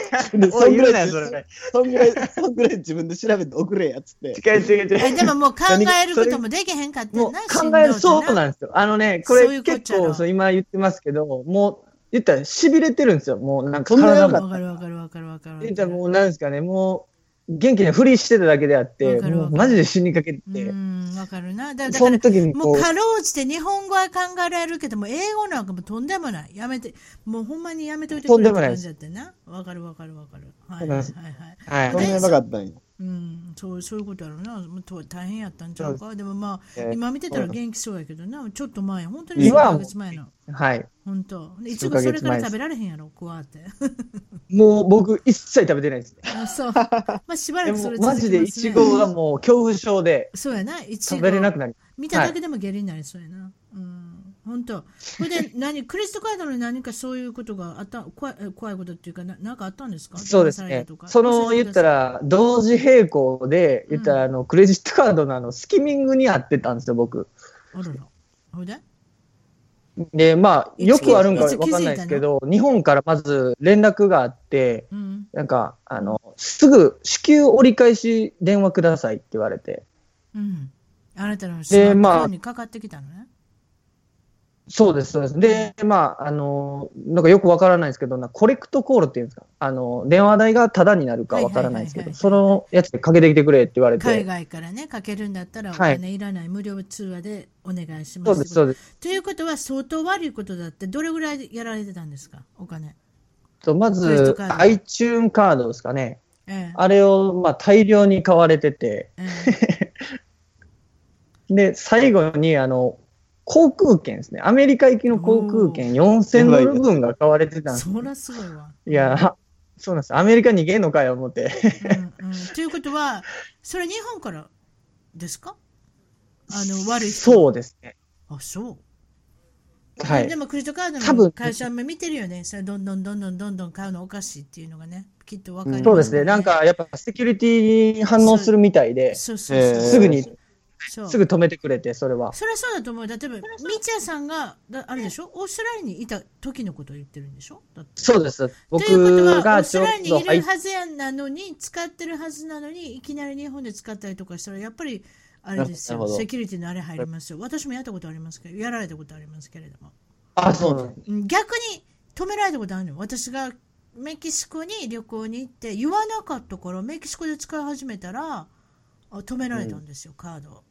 で、そんぐらい、そんぐらい、そんぐらい自分で調べて送れやっつって。
違う違う違
う。でももう考えることもできへんかったな。
考える、そうなんですよ。あのね、これ結構そう今言ってますけど、もう、言ったら痺れてるんですよ。もうなんか
体が。わかるわかるわかるわかる。
言ったらもうなんですかね、もう元気なふりしてただけであって、マジで死にかけて。
うん、わかるな。だから、その時にもうかろうじて日本語は考えられるけども、英語なんかもとんでもない。やめて、もうほんまにやめといてくれって感じだってな。わかるわかるわかる。はいはいはい。はい。そんな
やばかったんや。
うん、そうそういうことやろうな、大変やったんちゃうか、でもまあ、えー、今見てたら元気そうやけどな、ちょっと前、本当に数ヶ月前の。
はい。
本当。いちごそれから食べられへんやろ、こうやって。
もう僕、一切食べてないです、ね。
あそう。まあ、しばらくそれ
続きます、ね、マジでいちごがもう恐怖症で、
そうやな、
いちご。食べれなくなり
見ただけでも下痢になりそうやな。うん。本当。それで、何、クレジットカードに何かそういうことがあった、怖い怖いことっていうか、ななんかあったんですか？
そうですね。その、言ったら、同時並行で、言ったら、あの、クレジットカードのあの、スキミングにあってたんですよ、僕。あらら。ほいで？で、まあ、よくあるんかわかんないですけど、日本からまず連絡があって、うん、なんか、あの、すぐ支給折り返し電話くださいって言われて。
うん。あなたのスマートにかかってきたのね。
そうです、そうです。で、まあ、あの、なんかよくわからないですけど、なコレクトコールっていうんですか、あの、電話代がタダになるかわからないですけど、そのやつでかけてきてくれって言われて。
海外からね、かけるんだったらお金いらない、はい、無料通話でお願いします。そうです、そうです。ということは相当悪いことだって、どれぐらいやられてたんですか、お金。
とまず、iTune カードですかね。ええ、あれを、まあ、大量に買われてて、ええ、で、最後に、あの、航空券ですね。アメリカ行きの航空券4000ドル分が買われてたんです、
そすごいわ。
いや、そうなんです。アメリカに行けんのかよ、思って。
うんうん、ということは、それ日本からですか？あの、悪い
人。そうですね。
あ、そう。
はい。
でもクレジットカードの会社も見てるよね。それどんどんどんどんどんどん買うのおかしいっていうのがね。きっと分かります、ね、
そうですね。なんかやっぱセキュリティに反応するみたいで、すぐにすぐ止めてくれて、それは。
それはそうだと思う。例えば、道也さんが、あれでしょ？オーストラリアにいた時のことを言ってるんでしょ？
そうです。
僕ということは、オーストラリアにいるはずやなのに、使ってるはずなのに、いきなり日本で使ったりとかしたら、やっぱり、あれですよ、セキュリティのあれ入りますよ。私もやったことありますけど、やられたことありますけれども。
あ、そうな
ん逆に止められたことあるの私がメキシコに旅行に行って言わなかったからメキシコで使い始めたら止められたんですよ、うん、カード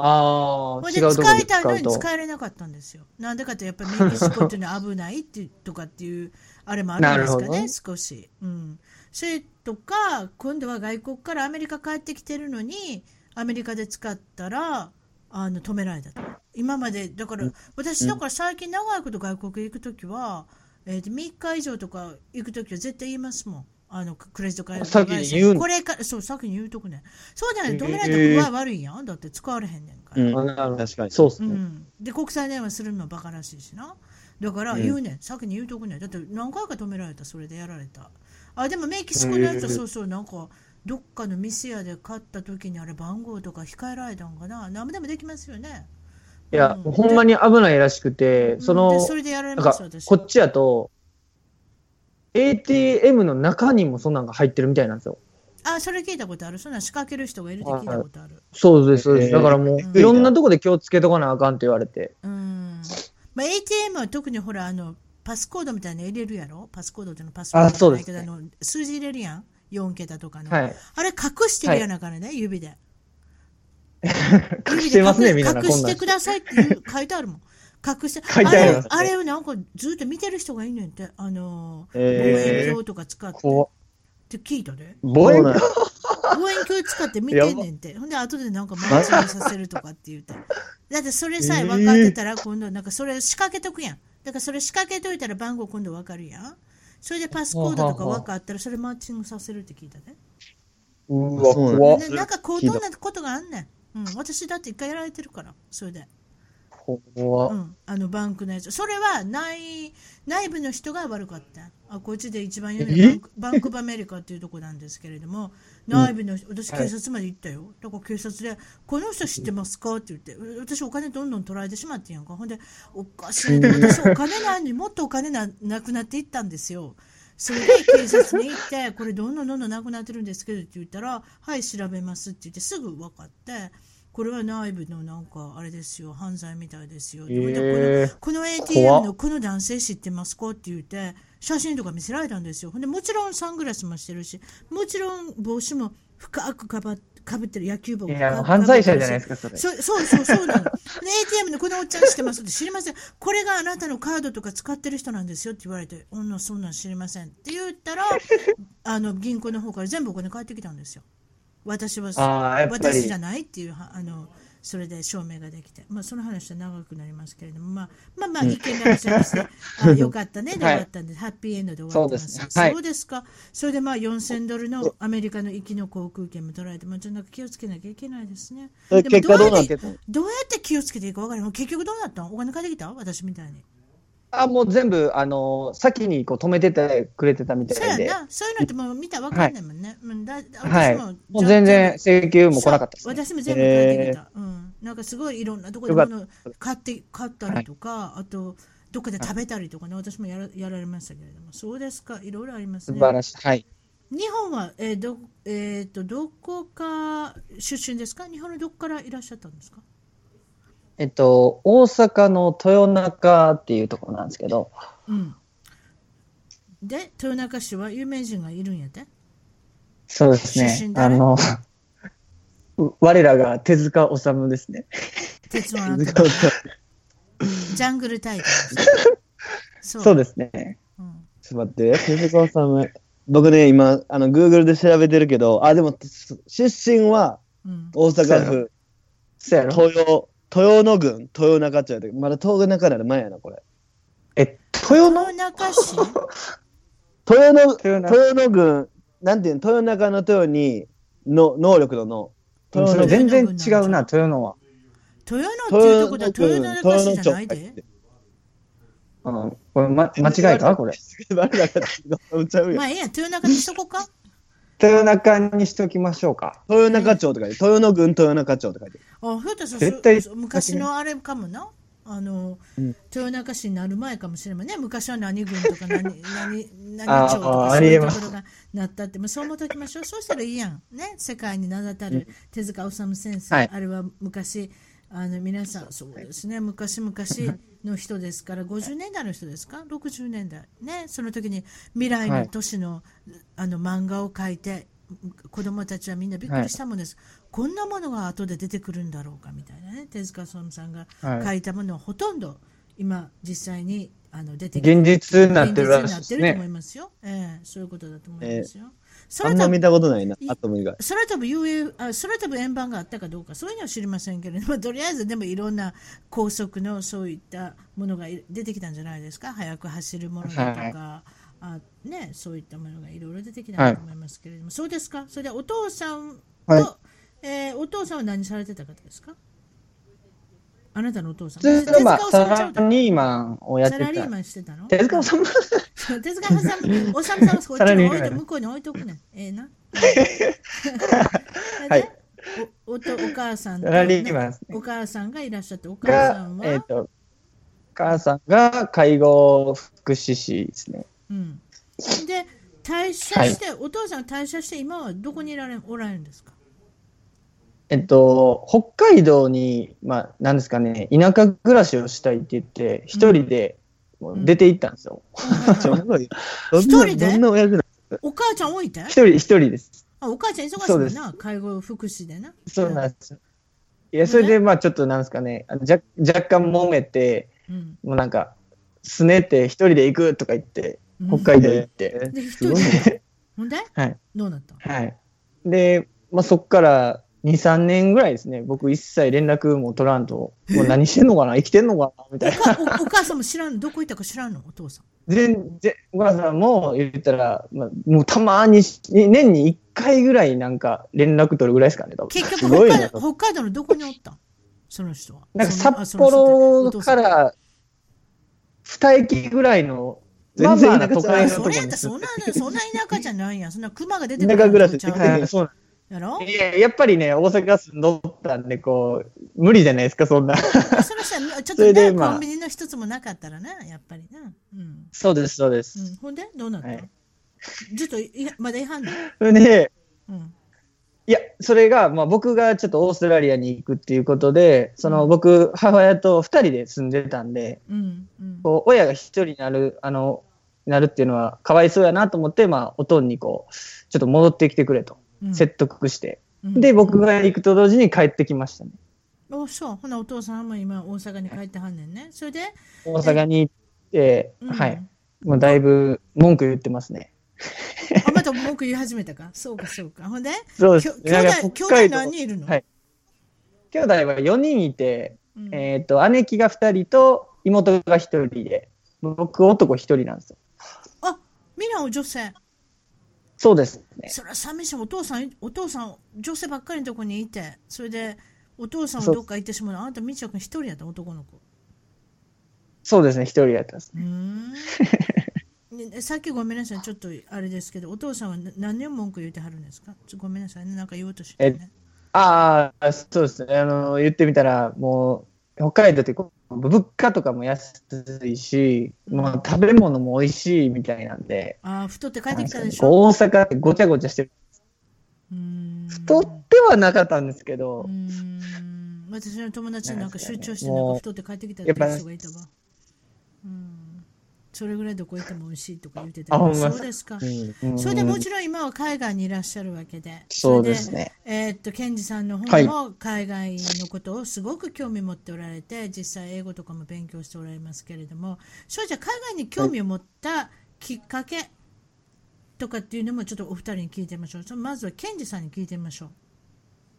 ああ、
で使いたいのに使えれなかったんですよ。なんでかってやっぱりメキシコっていうのは危ないってとかっていうあれもあるんですかね、少し。うん。それとか、今度は外国からアメリカ帰ってきてるのに、アメリカで使ったら、あの止められたと。今まで、だから、私、だから最近長いこと外国行くときは、えー、3日以上とか行くときは絶対言いますもん。あのクレジットカード
先に言う
これかそう先に言うとくね。そうじゃない止められたら具合悪いやん。だって使われへんねんから、
うん、確かに。そうっすね、うん、
で国際電話するのはバカらしいしな。だから言うねん、うん、先に言うとくねん。だって何回か止められたそれでやられた。あでもメキシコのやつはそうそうなんかどっかの店屋で買った時にあれ番号とか控えられたんかな。何でもできますよね。
いや、うん、ほんまに危ないらしくて、その、
それでやられます
こっちやと、ATM の中にもそんなんが入ってるみたいなんですよ。
あ、それ聞いたことある。そんな仕掛ける人がいるって聞いたことある。
そうです、そうです。だからもう、いろんなとこで気をつけとかなあかんって言われて。
うん。まあ、ATM は特にほら、あの、パスコードみたいなの入れるやろ？パスコードっていうのパスコードじゃないけど、あの数字入れるやん ?4 桁とかの。はい、あれ隠してるやなからね、はい、指で。
隠して、ね、
隠してくださいっていう書いてあるもん。隠して、あれ、あれをなんかずっと見てる人がいんねんって、あの、望遠鏡とか使って。って聞いたで。
望遠鏡？
望遠鏡使って見てんねんって。ほんで、後でなんかマッチンさせるとかって言うて。だってそれさえ分かってたら、今度なんかそれ仕掛けとくやん。だからそれ仕掛けといたら番号今度分かるやん。それでパスコードとか分かったら、それマッチングさせるって聞いたで。
うわ、怖
っ。なんか高等なことがあんねん。うん、私だって一回やられてるから、それで。
怖、
うん、あのバンクのやつ。それは内内部の人が悪かった。あこっちで一番有名なバンク・バメリカっていうとこなんですけれども内部の人私警察まで行ったよ、だから警察で「この人知ってますか?」って言って私お金どんどん取られてしまってんやんか。ほんでおかしい。私お金ないのにもっとお金ななくなっていったんですよ。それで警察に行って、これどんどんどんどんなくなってるんですけどって言ったら、はい、調べますって言ってすぐ分かって、これは内部のなんかあれですよ犯罪みたいですよ、えー、このこの ATM のこの男性知ってますかって言って写真とか見せられたんですよ。でもちろんサングラスもしてるしもちろん帽子も深くかばかぶってる野球帽も
犯罪者じゃないですかそれ。
そそうそうそうなの。ATM のこのおっちゃん知ってます？って知りません。これがあなたのカードとか使ってる人なんですよって言われて女そんなん知りませんって言ったらあの銀行の方から全部お金返ってきたんですよ私は私じゃないっていうあのそれで証明ができて、まあ、その話は長くなりますけれども、まあ、まあまあ意見が ありまして、あよかったね。で終わったんで、ハッピーエンドで終わってます。そうです,、そうですか。それでまあ4000ドルのアメリカの行きの航空券も取られて、まあ、ちょっと気をつけなきゃいけないですね。
結果どうなって
どうやって気をつけていいか分からない。結局どうなったの？お金返ってきた？私みたいに。
あ、もう全部、あの、先にこう止めててくれてたみたいで。
そう。そういうのってもう見たら分かんないもんね。
はい。ももう全然請求も来なかったです、
ね、私も全部返ってきた。うん。なんかすごいいろんなところで物買って、買ったりとか、はい、あと、どっかで食べたりとかね、私もやらやられましたけれども、そうですか、いろいろありますね。
素晴らしい。はい。
日本は、えー、ど、えっ、ー、と、どこか出身ですか？日本のどこからいらっしゃったんですか？
えっと、大阪の豊中っていうところなんですけど、
うん。で、豊中市は有名人がいるんやて？
そうですね。あの、我らが手塚治虫ですね。
鉄腕アトジャングルタイガー
そう。そうですね。
うん、ちょっと待って、手塚治虫。僕ね、今、あの、グーグルで調べてるけど、あ、でも、出身は、大阪府、
うん、
豊、豊野郡、豊中町やで、まだ豊中なる前やな、これ。
え、豊野？
中市？
豊野、豊野郡、なんていうの、豊中の豊に、の、能力のの。
豊野全然違うな、豊野は。
豊野っていうとこで豊野中市じゃないで？
うん、これ、ま、間違いか？これ。
まあ、いいや、豊中にしとこうか？
豊中にしときましょうか。
豊中町とかで、豊野郡豊中町って書いて
あ、ひょっと絶対昔のあれかもな。あの、うん、豊中市になる前かもしれないね。昔は何郡とか何、何、何町とかそういうところがなったって、まあ、そう思っておきましょう。そうしたらいいやん。ね。世界に名だたる手塚治虫先生、はい、あれは昔、あの皆さん、そうですね、昔々の人ですから、50年代の人ですか、60年代、ね、その時に未来の都市のはい、あの漫画を描いて、子供たちはみんなびっくりしたものです、はい、こんなものが後で出てくるんだろうかみたいなね、手塚治虫さんが書いたものはほとんど今、実際にあの出てきて
現実になってるらしい
ですね。と思いますよ。ええそういうことだと思いますよ。
えー、あんま見たことないな、アトム以外。
空飛ぶ UA、あ空飛ぶ円盤があったかどうか、そういうのは知りませんけれども、とりあえずでもいろんな高速のそういったものが出てきたんじゃないですか。速く走るものだとか。はいあね、そういったものがいろいろ出てきたと思いますけれども、はい、そうですか、それでお父さんと、はい、えー、お父さんは何されてた方ですか？あなたのお父さん。
ずっとまあ、サラリーマンをやってた。
サラリーマンしてたの？
手塚治虫。
手塚治虫、おさむさんこっちに置いて、向こうに置いとくねん。ええー、な。はい。おおお母さんと、ね、お母さんがいらっしゃって、お母さんは、えーと、お
母さんが介護福祉士ですね。
うん、で、退社して、はい、お父さん退社して、今はどこにいられおられるんですか？
えっと、北海道に、まあ、なんですかね、田舎暮らしをしたいって言って、一人で出て行ったんですよ。
一人で？お母ちゃん置いて？
一人、一人です。
あ、お母ちゃん忙しいもんな、介護福祉でな。
そうなんです。いや、それで、まあ、ちょっとなんですかね、若若干揉めて、うん、もうなんか、すねて一人で行くとか言って、北海道行って。
うん、で、一人で？ほんで？
はい。
どうなった？
はい。で、まあ、そっから、2、3年ぐらいですね、僕一切連絡も取らんと、もう何してんのかな、生きてんのかな？みたいな
お。お母さんも知らん、どこ行ったか知らんの、お父さん。
全然、お母さんも言ったら、まあ、もうたまに、年に1回ぐらいなんか連絡取るぐらいですかね、多分
結局北海道、北海道のどこにおったん？その人は。
なんか札幌から2駅ぐらいの、
全然田舎じゃない。
それやったらそんな、そんな田舎じゃないやん。そんな熊が出て
くる。田舎暮らしって
言そうなんやろ？いや、やっぱりね、大阪住んどったんで、こう、無理じゃないですか、そんな。そ
の人は、ちょっとね、まあ、コンビニの一つもなかったらな、やっぱりな。うん。
そうです、そうです。
うん、ほんで、どうなった、はい、ちょっとい、まだ違反だ。
で、うん。いや、それが、まあ、僕がちょっとオーストラリアに行くっていうことで、その、僕、母親と二人で住んでたんで、うんうん、こう親が一人になる、あの、なるっていうのはかわいそうやなと思って、まあ、おとんにこう、ちょっと戻ってきてくれと。説得して、うん、で僕が行くと同時に帰ってきましたね。
おそう。ほなお父さんも今大阪に帰ってはんねんね。それで？
大阪に行って、はい。もうだいぶ文句言ってますね。
あまた文句言い始めたか？そうかそうか。ほんで？
そうです。
兄弟兄弟何人いるの、はい、
兄弟は4人いて、うん、えっ、ー、と、姉貴が2人と妹が1人で、僕男1人なんですよ。
あ、みんな女性
そうですね。
それは寂しい。お父さん、お父さん、女性ばっかりのとこにいて、それで、お父さんはどっか行ってしまうの？あなた、みちゃくん一人やった、男の子。
そうですね、一人やったんです、
ね。さっきごめんなさい、ちょっとあれですけど、お父さんは何年文句言ってはるんですか？ごめんなさいね、なんか言おうとして、ね、
ああ、そうですね。あの、言ってみたら、もう、北海道って物価とかも安いし、まあ、食べ物も美味しいみたいなんで。
ああ、太って帰ってきたでしょ？
大阪ってごちゃごちゃしてる。太ってはなかったんですけど。
私の友達なんか出張してなんか太って帰ってきたって人がいたわ。うんそれぐらいどこ行っても美味しいとか言ってた。そうですか、うん、それでもちろん今は海外にいらっしゃるわけで。
そうですね。
えー、っとケンジさんの方も海外のことをすごく興味持っておられて実際英語とかも勉強しておられますけれども。そうじゃ海外に興味を持ったきっかけとかっていうのもちょっとお二人に聞いてみましょう。まずはケンジさんに聞いてみましょう。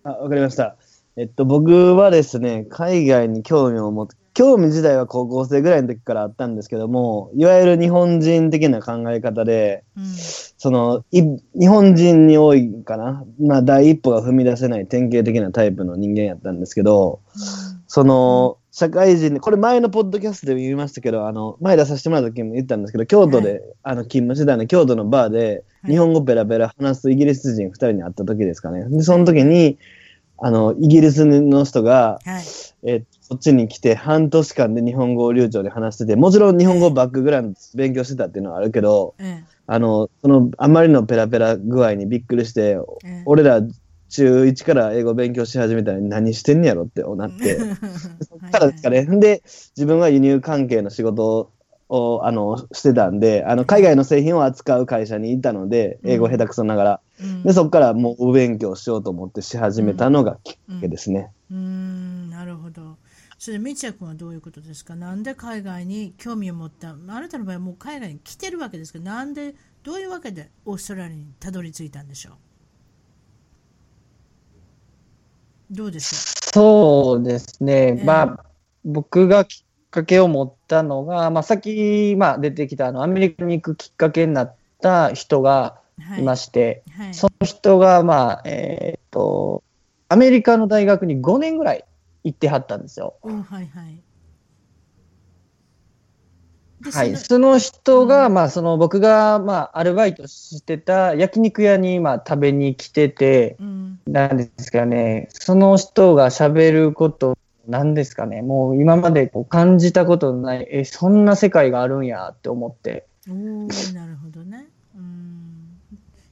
あわかりました。えっと、僕はですね、海外に興味を持って、興味自体は高校生ぐらいの時からあったんですけども、いわゆる日本人的な考え方で、うん、そのい、日本人に多いかな、まあ、第一歩が踏み出せない典型的なタイプの人間やったんですけど、うん、その、社会人で、これ前のポッドキャストでも言いましたけど、あの、前出させてもらった時も言ったんですけど、京都で、はい、あの、勤務してたんで、京都のバーで、日本語ペラペラ話すイギリス人2人に会った時ですかね。で、その時に、あの、イギリスの人が、はい、えこっちに来て半年間で日本語を流暢に話してて、もちろん日本語バックグラウンド勉強してたっていうのはあるけど、あの、その、あまりのペラペラ具合にびっくりして、俺ら中1から英語勉強し始めたら何してんねやろってなって、そっからですかね。で、自分は輸入関係の仕事をあのしてたんであの海外の製品を扱う会社にいたので英語下手くそながら、うん、でそこからもうお勉強しようと思ってし始めたのがきっかけですね。
うん、うん、なるほどそれでみちや君はどういうことですか？なんで海外に興味を持った？あなたの場合はもう海外に来てるわけですけどなんでどういうわけでオーストラリアにたどり着いたんでしょう？どうでし
ょう？そうですね、えー、まあ僕がきかけを持ったのが、まあ、さっき、まあ、出てきたあのアメリカに行くきっかけになった人がい。まして、はい。はい、その人が、まあえー、っとアメリカの大学に5年ぐらい行ってはったんですよ。
はいはい
はい、その人が、うん、まあ、その僕が、まあ、アルバイトしてた焼肉屋に、まあ、食べに来てて、うん、なんですかね、その人が喋ること何ですかね、もう今までこう感じたことのない、え、そんな世界があるんやって思って。
おなるほどね。うん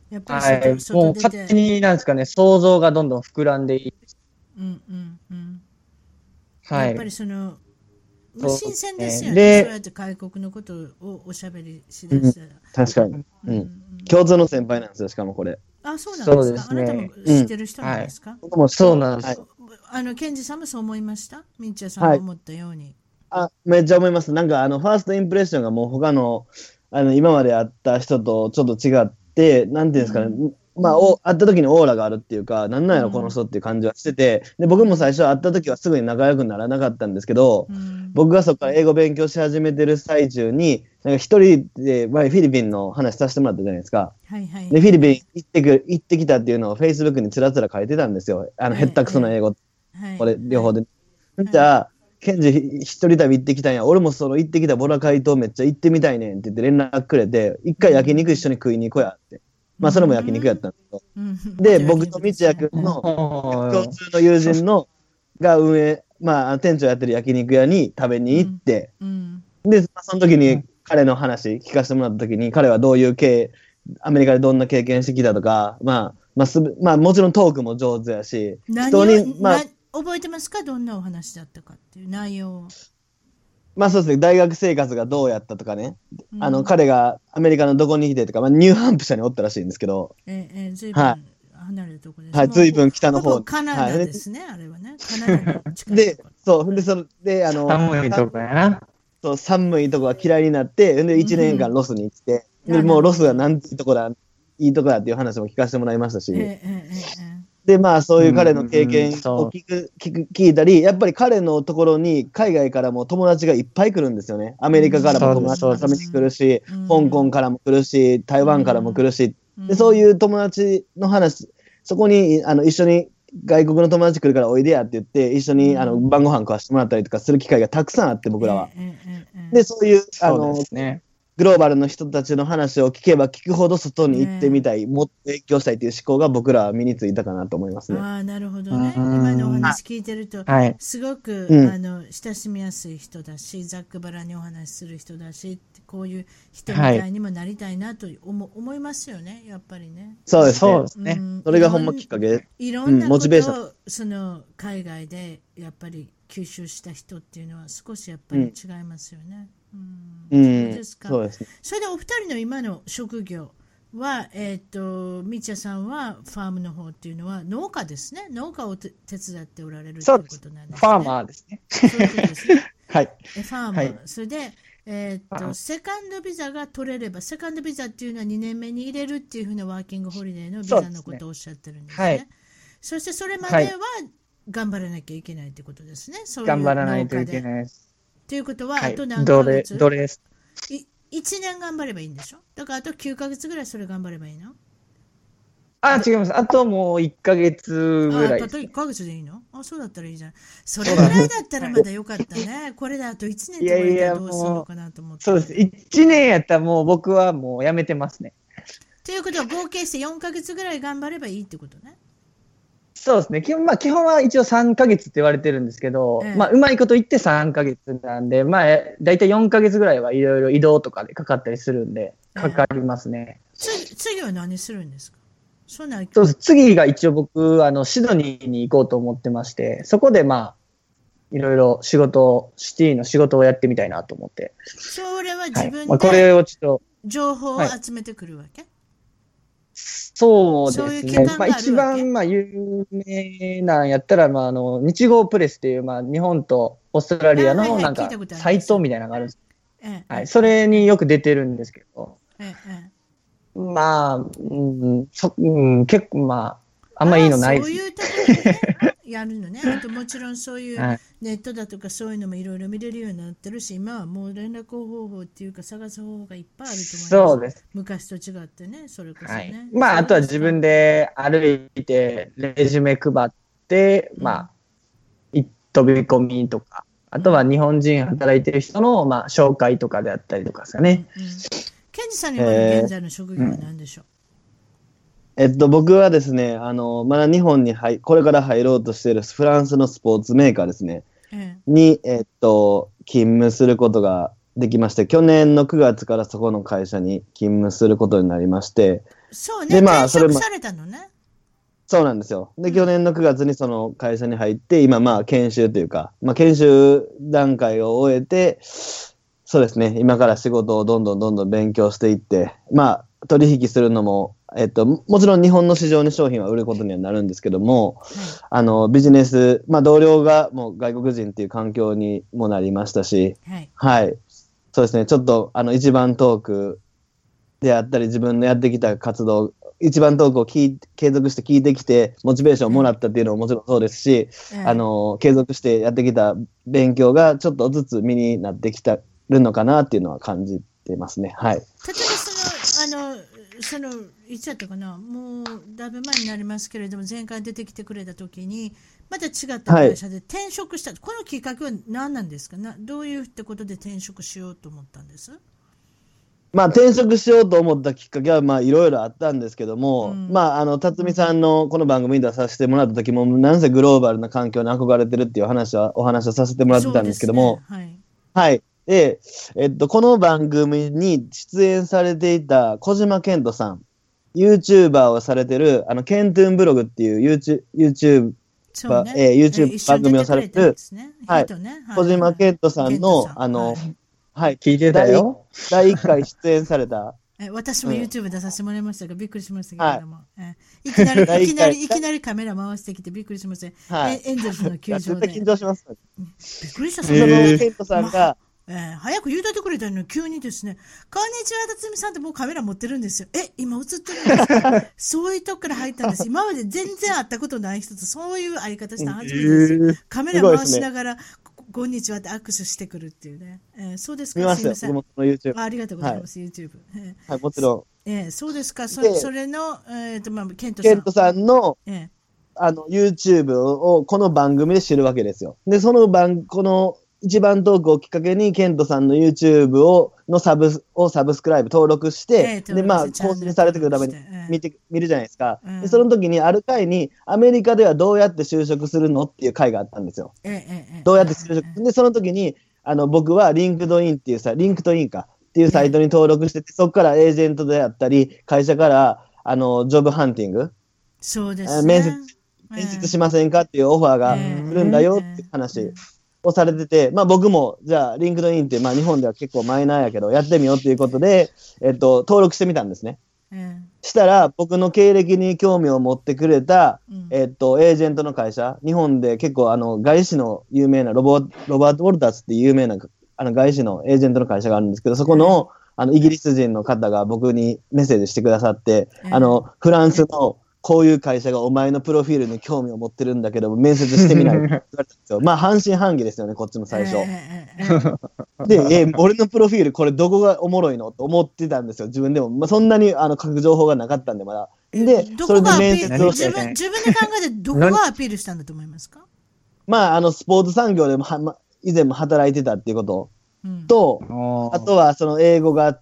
やっぱりはい、もう勝手になんですかね、想像がどんどん膨らんでいい。
うんうんうん。はい。やっぱりその、新鮮ですよね。でそうやって外国のことをおしゃべりしだしたら。うん、
確かに、うん。共通の先輩なんですよ、しかもこれ。
あ、そうなんですか？すね、あなたも知ってる人なんですか、
うんはい、そうなんです。はい
あの、ケンジさんもそう思いました？ミンチャさんが思ったように。
はい、あ、めっちゃ思います。なんか、あの、ファーストインプレッションがもう他の、あの、今まで会った人とちょっと違って、なんていうんですかね、うんまあ、お会った時にオーラがあるっていうか、なんなんやろ、この人っていう感じはしてて、で、僕も最初会った時はすぐに仲良くならなかったんですけど、うん、僕がそこから英語勉強し始めてる最中に、なんか一人で前フィリピンの話させてもらったじゃないですか。はいはい、で、フィリピン行ってく、行ってきたっていうのをフェイスブックにつらつら書いてたんですよ。あの、へったくそな英語。これ、両方で。じゃあ、ケンジ一人旅行ってきたんや。俺もその行ってきたボライ島めっちゃ行ってみたいねんって言って連絡くれて、一回焼肉一緒に食いに行こうやって。まあそれも焼肉やったんですけど。で、僕と道也君の共通の友人のが運営、まあ店長やってる焼肉屋に食べに行って、で、その時に彼の話聞かせてもらった時に、彼はどういう経アメリカでどんな経験してきたとか、まあ、まあすまあもちろんトークも上手やし、
人に、まあ、覚えてますか？どんなお話だったかっていう内容
まあそうですね、大学生活がどうやったとかね、うん、あの彼がアメリカのどこにいてとか、まあ、ニューハンプシャーにおったらしいんですけど、
ええ、ずいぶん離れたとこです、
はい、ずいぶん北の方。
カナダですね、はい、あれはね。カナダの近
いで、そう、で、その、で、あの、
寒いとこやな。
そう、寒いとこが嫌いになって、で、1年間ロスに来て、うん、で、もうロスがなんていいとこだ、いいとこだっていう話も聞かせてもらいましたし、ええええで、まあ、そういう彼の経験を聞く、聞く、聞いたり、やっぱり彼のところに海外からも友達がいっぱい来るんですよね。アメリカからも友達のために来るし、香港からも来るし、台湾からも来るし、で、そういう友達の話、そこに、あの、一緒に外国の友達来るからおいでやって言って、一緒にあの晩ご飯食わしてもらったりとかする機会がたくさんあって、僕らは。で、そういう、あの、ね、グローバルの人たちの話を聞けば聞くほど外に行ってみたい、ね、もっと勉強したいという思考が僕らは身についたかなと思いますね。
ああ、なるほどね。今のお話聞いてると、はい、すごく、うん、あの親しみやすい人だし、ざっくばらにお話しする人だし、こういう人みたいにもなりたいなと思はい、思いますよね、やっぱりね。
そうですそうですね、うん。それがほんまきっかけ。
いろんなことを、その海外でやっぱり吸収した人っていうのは少しやっぱり違いますよね。
うん、そうですか。そうですね。
それでお二人の今の職業は、えっ、ー、と、みちゃさんはファームの方っていうのは農家ですね。農家を手伝っておられるということなんですね。
ファーマーですね。そういうことですね。はい。フ
ァーマー。はい、それで、えっ、ー、と、セカンドビザが取れれば、セカンドビザっていうのは2年目に入れるっていうふうなワーキングホリデーのビザのことをおっしゃってるんですね。そ、ねはい、そしてそれまでは頑張らなきゃいけないってことですね。
そういう頑張らないといけないです。
ということは、あと何ヶ月？
どれです
？1年頑張ればいいんでしょ？だからあと9ヶ月ぐらいそれ頑張ればいいの？
あ、違います。あともう1ヶ月ぐらい。
あと1ヶ月でいいの？あ、そうだったらいいじゃん。それぐらいだったらまだよかったね。これであと1年とかやどうするのかなと思って。
そうです。1年やったらもう僕はもうやめてますね。
ということは合計して4ヶ月ぐらい頑張ればいいってことね。
そうですね。基本、まあ、基本は一応3ヶ月って言われてるんですけど、ええ、まあ、うまいこと言って3ヶ月なんで、まあ、だいたい4ヶ月ぐらいはいろいろ移動とかでかかったりするんで、かかりますね。
え、次、次は何するんですか？
そうなんそうです。次が一応僕、あの、シドニーに行こうと思ってまして、そこでまあ、いろいろ仕事、シティの仕事をやってみたいなと思って。
それは自分で、
はいまあ、これをちょっと。
情報を集めてくるわけ、はい
そうですね。ううまあ、一番、まあ、有名なんやったら、まあ、あの、日豪プレスっていう、まあ、日本とオーストラリアの、なんか、サイトみたいなのがあるんです。はい。それによく出てるんですけど、まあ、うん、そうん、結構、まあ、あんまいいのないです。そういう
やるのね。あともちろんそういうネットだとかそういうのもいろいろ見れるようになってるし、今はもう連絡方法っていうか探す方法がいっぱいあると思います。そうです。昔と違ってね、それこそね。はい、
まあ、あとは自分で歩いて、レジュメ配って、うん、まあ、飛び込みとか、あとは日本人働いてる人の、まあ、紹介とかであったりとかですかね。うん、
ケンジさんには現在の職業は何でしょう、えー
えっと、僕はですね、あの、まだ日本に入、これから入ろうとしているフランスのスポーツメーカーですね、うん、に、えっと、勤務することができまして、去年の9月からそこの会社に勤務することになりまして、
そうね、で、まあ、それも。されたのね。
そうなんですよ。で、去年の9月にその会社に入って、今、まあ、研修というか、まあ、研修段階を終えて、そうですね、今から仕事をどんどんどんどん勉強していって、まあ、取引するのもえっと、もちろん日本の市場に商品は売ることにはなるんですけども、はい、あのビジネス、まあ、同僚がもう外国人っていう環境にもなりましたし、はい、はい、そうですね、ちょっとあの一番トークであったり、自分のやってきた活動、一番トークを継続して聞いてきて、モチベーションをもらったっていうのももちろんそうですし、はい、あの継続してやってきた勉強がちょっとずつ身になってきたるのかなっていうのは感じてますね。はい、
そのいつやったかな？もうだいぶ前になりますけれども前回出てきてくれた時にまた違った会社で転職した、はい、このきっかけは何なんですか？などういうってことで転職しようと思ったんです？
まあ、転職しようと思ったきっかけは、まあ、いろいろあったんですけども、うん、まあ、あの、辰巳さんのこの番組に出させてもらった時も、なんせグローバルな環境に憧れてるっていう話は、お話をさせてもらってたんですけども、ね、はい。はい。で、えっと、この番組に出演されていた小島健人さん、YouTuber をされてる、あの、ケントゥーンブログっていう YouTube、YouTube ね。えー、YouTube 番組をされてる、ね、はい、小島健人さんの、あの、はい、
聞いてたよ。
第1回出演された。
え私も YouTube 出させてもらいましたが、びっくりしましたけれども、はい、いきなり、いきなり、いきなりカメラ回してきてびっくりしました。はい、エンゼルスの球場で。
緊張します。
びっくりした、
その。ケントさんが、
えー、早く言うといてくれたのに急にですね、こんにちは、辰巳さんってもうカメラ持ってるんですよ。え、今映ってるんですか？そういうとこから入ったんです。今まで全然会ったことない人とそういう会い方したの初めてですよ。カメラ回しながら、こんにちはって握手してくるっていうね。えー、そうですか、
すみません。
あ。ありがとうございます、はい、YouTube。
はい、もちろ
ん。えー、そうですか、そそれの、えーとまあ、ケント
さん。ケントさんの、えー、あの、YouTube をこの番組で知るわけですよ。で、その番、この一番トークをきっかけに、ケントさんの YouTube を、のサブをサブスクライブ登録して、えで、まあ、更新されてくるために見て、見るじゃないですか、うん、で。その時にある回に、アメリカではどうやって就職するのっていう回があったんですよ。えどうやって就職、で、その時に、あの、僕はリンクドインっていうさ、リンクトインかっていうサイトに登録してて、そこからエージェントであったり、会社から、あの、 job hunting？
そうです
ね。面接、面接しませんかっていうオファーが来るんだよっていう話。をされてて、まあ僕も、じゃあ、リンクドインって、まあ日本では結構マイナーやけど、やってみようっていうことで、えっと、登録してみたんですね。うん、したら、僕の経歴に興味を持ってくれた、うん、えっと、エージェントの会社、日本で結構、あの、外資の有名なロボ、ロバート・ウォルタースっていう有名な、あの、外資のエージェントの会社があるんですけど、そこの、あの、イギリス人の方が僕にメッセージしてくださって、あの、フランスの、こういう会社がお前のプロフィールに興味を持ってるんだけど、面接してみないって 言われたんですよ。まあ、半信半疑ですよね、こっちも最初。で、え、俺のプロフィール、これどこがおもろいのと思ってたんですよ、自分でも。まあ、そんなにあの書く情報がなかったんで、まだ。で、
それで面接をして。自分自分で考えて、どこがアピールしたんだと思いますか？
まあ、あの、スポーツ産業でもは、ま、以前も働いてたっていうことと、うん、あとは、その英語が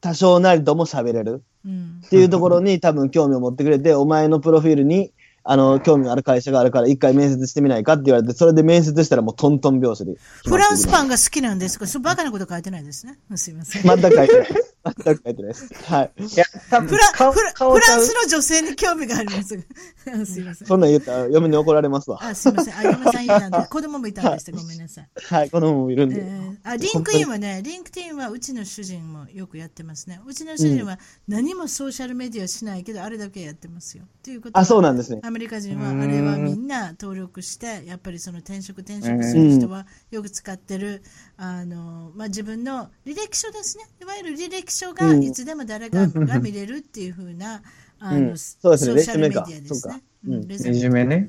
多少なりとも喋れる。っていうところに多分興味を持ってくれて、お前のプロフィールにあの、興味ある会社があるから、一回面接してみないかって言われて、それで面接したらもうトントン拍子で。
フランスパンが好きなんですか？そうバカなこと書いてないですね。すいません。
全く書いてない。全く書いてないです。はい。いや、
多分フラフラフランスの女性に興味があります。すいません。
そんなん言ったら嫁に怒られますわ。
あ、すいません。あ、嫁さんいたんで、子供もいたんですごめんなさい。
はい、子供もいるんで。え
ー、あ、リンクインはね、リンクインはうちの主人もよくやってますね。うちの主人は何もソーシャルメディアしないけど、あれだけやってますよ。ということ
あ、そうなんですね。
アメリカ人はあれれはみんな登録して、やっぱりその転職転職する人はよく使ってる、あのまあ、自分の履歴書ですね、いわゆる履歴書がいつでも誰かが見れるっていうふうな、あの、
そうですね、
ソーシャルメディアですね。
レジュメね。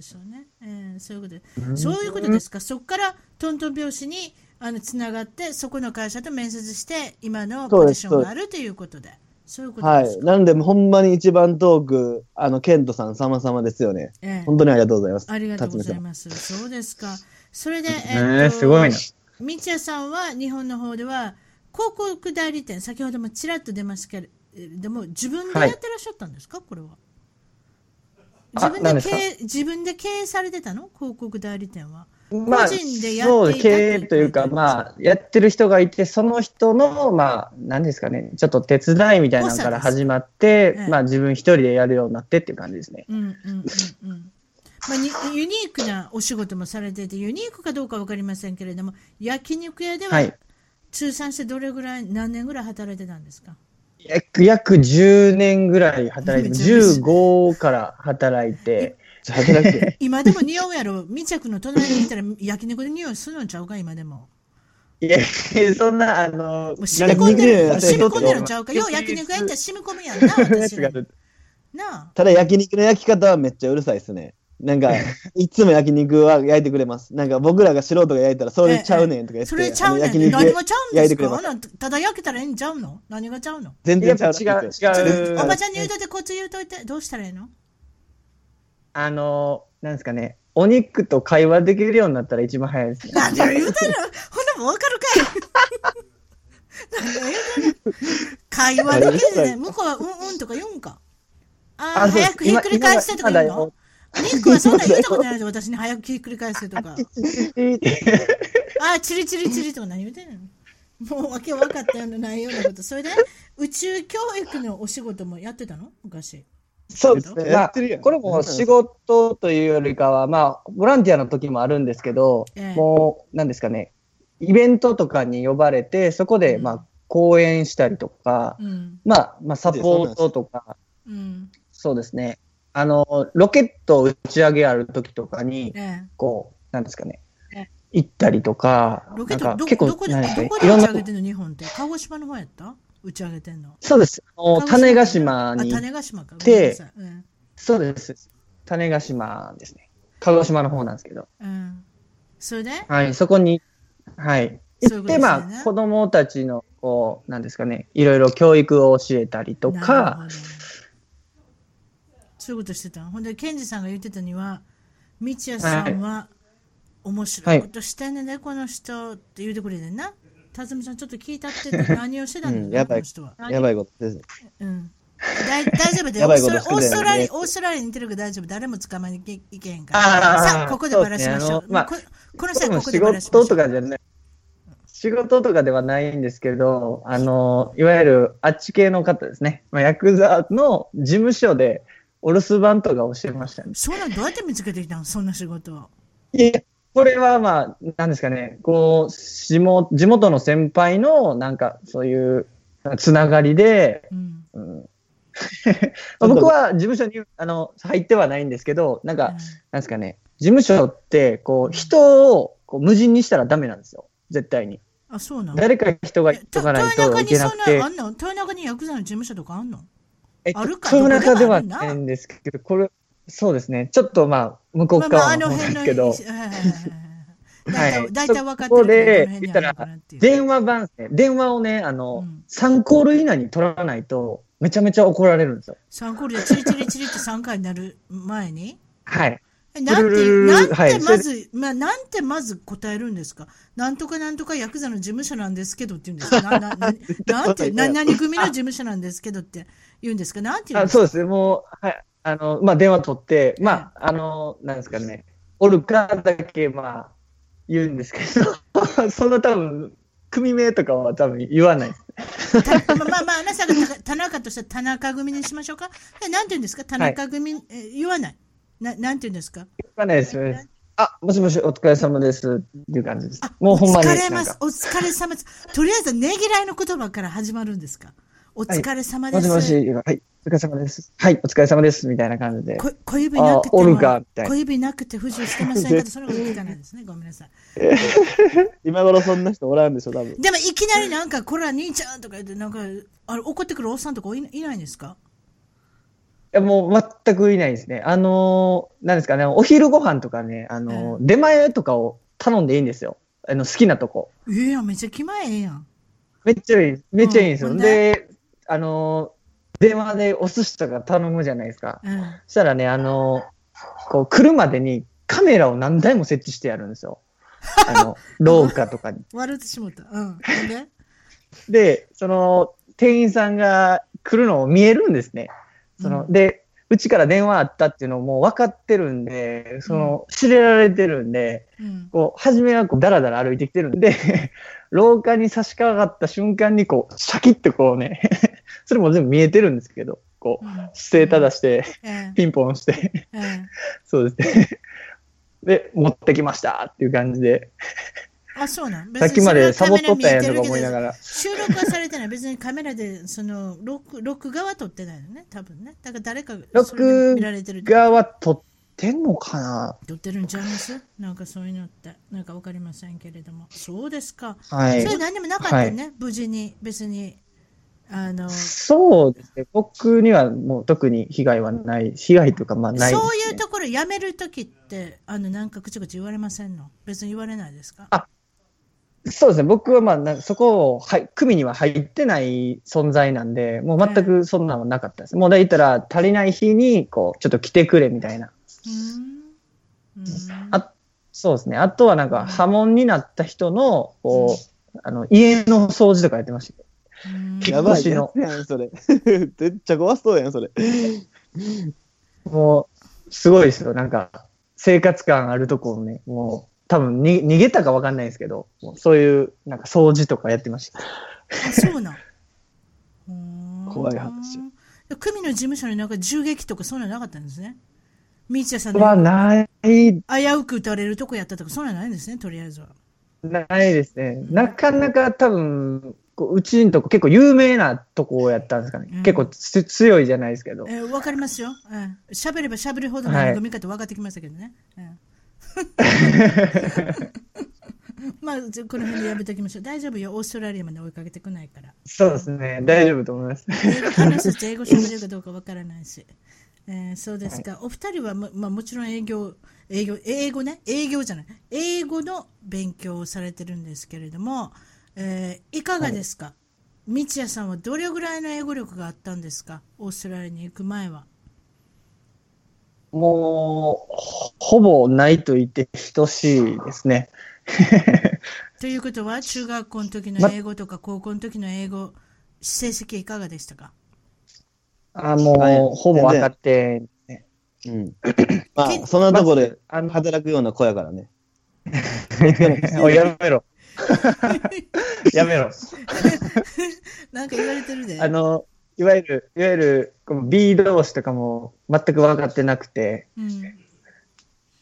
えー、そういうことで、そういうことですか、そこからトントン拍子にあのつながって、そこの会社と面接して、今のポジションがあるということで。そういうこと
はい。なんで、ほんまに一番トーク、あの、ケントさん様々ですよね。ええ、本当にありがとうございます。
ありがとうございます。そうですか。それで、
えー、すごいな。
みちやさんは、日本の方では、広告代理店、先ほどもちらっと出ましたけれども、自分でやってらっしゃったんですか、はい、これは。自分で経営、自分で経営されてたの？広告代理店は。
まあ、そう、経営というか、まあ、やってる人がいて、その人の、まあ、なんですかね、ちょっと手伝いみたいなのから始まって、まあ、自分一人でやるようになってっていう感じですね。うんうんうん
うん。まあ、ユニークなお仕事もされてて、ユニークかどうか分かりませんけれども、焼肉屋では、通算してどれぐらい、何年ぐらい働いてたんですか？
約約10年ぐらい働いて、15から働いて、
今でも匂うやろ？みちゃくの隣にいたら焼肉で匂いするんちゃうか、今でも。
いや、そんな、あの、
染み込んでる、染み込んでるんちゃうか？よう焼肉屋行ったら染み込むやんな、私。
なただ焼肉の焼き方はめっちゃうるさいですね。なんか、いつも焼肉は焼いてくれます。なんか僕らが素人が焼いたら、それちゃうねんとか言って。それちゃうねん。
何がちゃうんですか？ただ焼けたらええんちゃうの？何がちゃうの？
全然違う。
違う。違
う。おばちゃんに言うといて、コツ言うといて、どうしたらええの？
あの、なんですかね、お肉と会話できるようになったら一番早いですね。
なんで言うてんのほんなもんわかるかい会話できるね。向こうはうんうんとか言うんか。ああ、早くひっくり返してとか言うの？肉はそんな言うたことないです私に早くひっくり返してとか。あ、チリチリチリとか何言うてんの？もうわけ分かったようなないようなこと。それで、宇宙教育のお仕事もやってたの？昔。
そうですね。まあ、これも仕事というよりかは、まあ、ボランティアの時もあるんですけど、ええ、もう、なんですかね、イベントとかに呼ばれて、そこで、まあ、講演したりとか、うん、まあ、まあ、サポートとか、うん、そうですね。あの、ロケット打ち上げある時とかに、え、こう、なんですかね、行ったりとか、
ロケット、ど
結構、
どこで、どこで打ち上げてんの日本って。鹿児島の方やった？打ち上げてんの？
そうです。種子島に。
種子島か。
で、うん、そうです。種子島ですね。鹿児島の方なんですけど。
うん。それで？
はい、そこに、はい。行って、ね、まあ、子供たちの、こう、なんですかね、いろいろ教育を教えたりとか、
そういうことしてたほんで、ケンジさんが言ってたには、道也さんは、面白いことしてんね、はい、この人って言うてくれてんな。辰巳さん、ちょっと聞いたって何をしてたんだろう、うん、
やばい、やばいことです。
うん。大大丈夫で、オーストラリア、オーストラリアに似てるから大丈夫、誰も捕まえにいけへんから。さあ、ここでバラしましょう。うね、まあ、ここの際、ここでバラしましょう。仕事とかじゃない。
仕事とかではないんですけど、あの、いわゆるあっち系の方ですね。まあ、ヤクザの事務所で、お留守番とか教えましたね。
そうなんどうやって見つけてきたの？そんな仕事を。
いや、これはまあ、なんですかね、こう、地元地元の先輩の、なんか、そういう、つながりで、うん。うん、僕は事務所にあの入ってはないんですけど、なんか、うん、なんですかね、事務所って、こう、人をこう無人にしたらダメなんですよ、絶対に。
あ、そうなの
誰か人が言っとかないといけなくて。
あんの？豊中にヤクザの事務所とかあんの？
えっと、豊中ではないんですけど、これ、そうですね。ちょっとまあ、向こう側の方ですけど。はい。大体分かってる。で、言ったら、電話番ね、電話をね、あの、うん、3コール以内に取らないと、めちゃめちゃ怒られるんですよ。
3コールでチリチリチリって3回になる前に？
はい。
なんて、なんてまず、はい、まあ、なんてまず答えるんですかなんとかなんとかヤクザの事務所なんですけどって言うんですかな、な、ななんて、な、何組の事務所なんですけどって言うんですかなんて言うんですか
あそうですね、もう、はい。あの、まあ、電話取って、まあ、あの、なんですかね、おるかだけ、まあ、言うんですけど、そんな多分、組名とかは多分言わないです。
まあまあ、あなたが田中としたら田中組にしましょうか？なんて言うんですか？田中組、はい、え言わない？ななんて言うんですか？
言わないですよ。あ、もしもし、お疲れ様ですっていう感じです。もうほんまに。
お疲れます。お疲れ様です。とりあえず、ねぎらいの言葉から始まるんですか？お疲れ様です。
はい、もしもし、はい、お疲れ様です。はい、お疲れ様です。みたいな感じで。
小指なくても、小指なくて不自由してませんか？それが聞かないですね。ごめんなさい。
今頃そんな人おらんでしょ、多分。
でも、いきなりなんか、これは兄ちゃんとか言って、なんか、あれ、怒ってくるおっさんとかいいないんですか？
いや、もう全くいないですね。あのー、なんですかね、お昼ご飯とかね、あのーうん、出前とかを頼んでいいんですよ。あの、好きなとこ。
ええやん、めっちゃ気前ええやん。
めっちゃいい、めっちゃいいんですよ。うん、で、あの、電話でお寿司とか頼むじゃないですか。うん、そしたらね、あの、こう、来るまでにカメラを何台も設置してやるんですよ。あの、廊下とかに。
笑ってしまった。うん。で？
で、その、店員さんが来るのを見えるんですね。その、うん、で、うちから電話あったっていうのも分かってるんで、その、知れられてるんで、うん、こう、初めはこう、だらだら歩いてきてるんで、廊下に差し掛かった瞬間にこう、シャキッてこうね それも全部見えてるんですけど、こう、姿勢正して、ピンポンして、そうですね。で、持ってきましたっていう感じで。
あ、そうなん
さっきまでサボっとったやんとか思いながら。
収録はされてない。別にカメラで、その、録、録画は撮ってないのね、多分ね。だから誰か
録画は撮ってんのかな？
撮ってるんちゃいます？なんかそういうのって、なんかわかりませんけれども。そうですか。
はい。
それ何もなかったよね、はい、無事に、別に。あの。
そうですね、僕にはもう特に被害はない、被害というか、まあない、
ね、そういうところ、辞めるときって、あのなんか口々言われませんの？別に言われないですか？
あそうですね、僕はまあそこをはい組には入ってない存在なんで、もう全くそんなのなかったです。もうだいたら足りない日にこうちょっと来てくれみたいな。うんあそうですね、あとはなんか波紋になった人のこう、あの家の掃除とかやってました。
やばいやつやん、それ。めっちゃ怖そうやん、それ。
もう、すごいですよ。なんか、生活感あるとこをね、もう、多分に逃げたか分かんないですけど、そういう、なんか掃除とかやってました。
あ、そうなん。
怖い話。
組の事務所になんか銃撃とかそんなのなかったんですね。ミーチャさん
はない。危
うく撃たれるとこやったとか、そんなのないんですね、とりあえずは。
ないですね。なかなか多分、うちんとこ結構有名なとこやったんですかね。うん、結構強いじゃないですけど。
えー、わかりますよ。喋、うん、れば喋るほどの読み方分かってきましたけどね。はい、まあ、この辺でやめときましょう。大丈夫よ。オーストラリアまで追いかけてこないから。
そうですね。大丈夫と思います。
英語話す英語喋れるかどうかわからないし。えー、そうですか。はい、お二人はも、まあ、もちろん営業、営業、英語ね？営業じゃない。英語の勉強をされてるんですけれども、えー、いかがですか、はい、道谷さんはどれぐらいの英語力があったんですか？オーストラリアに行く前は。
もう、ほぼないと言って等しいですね。
ということは、中学校の時の英語とか高校の時の英語、成績いかがでしたか？
あもう、ほぼ分かって、ね、
うん。まあ、そんなところで働くような子やからね。
おやめろ。やめろ。
なんか言われてるで。
あの、いわゆる、いわゆる、この B 同士とかも全く分かってなくて、うん、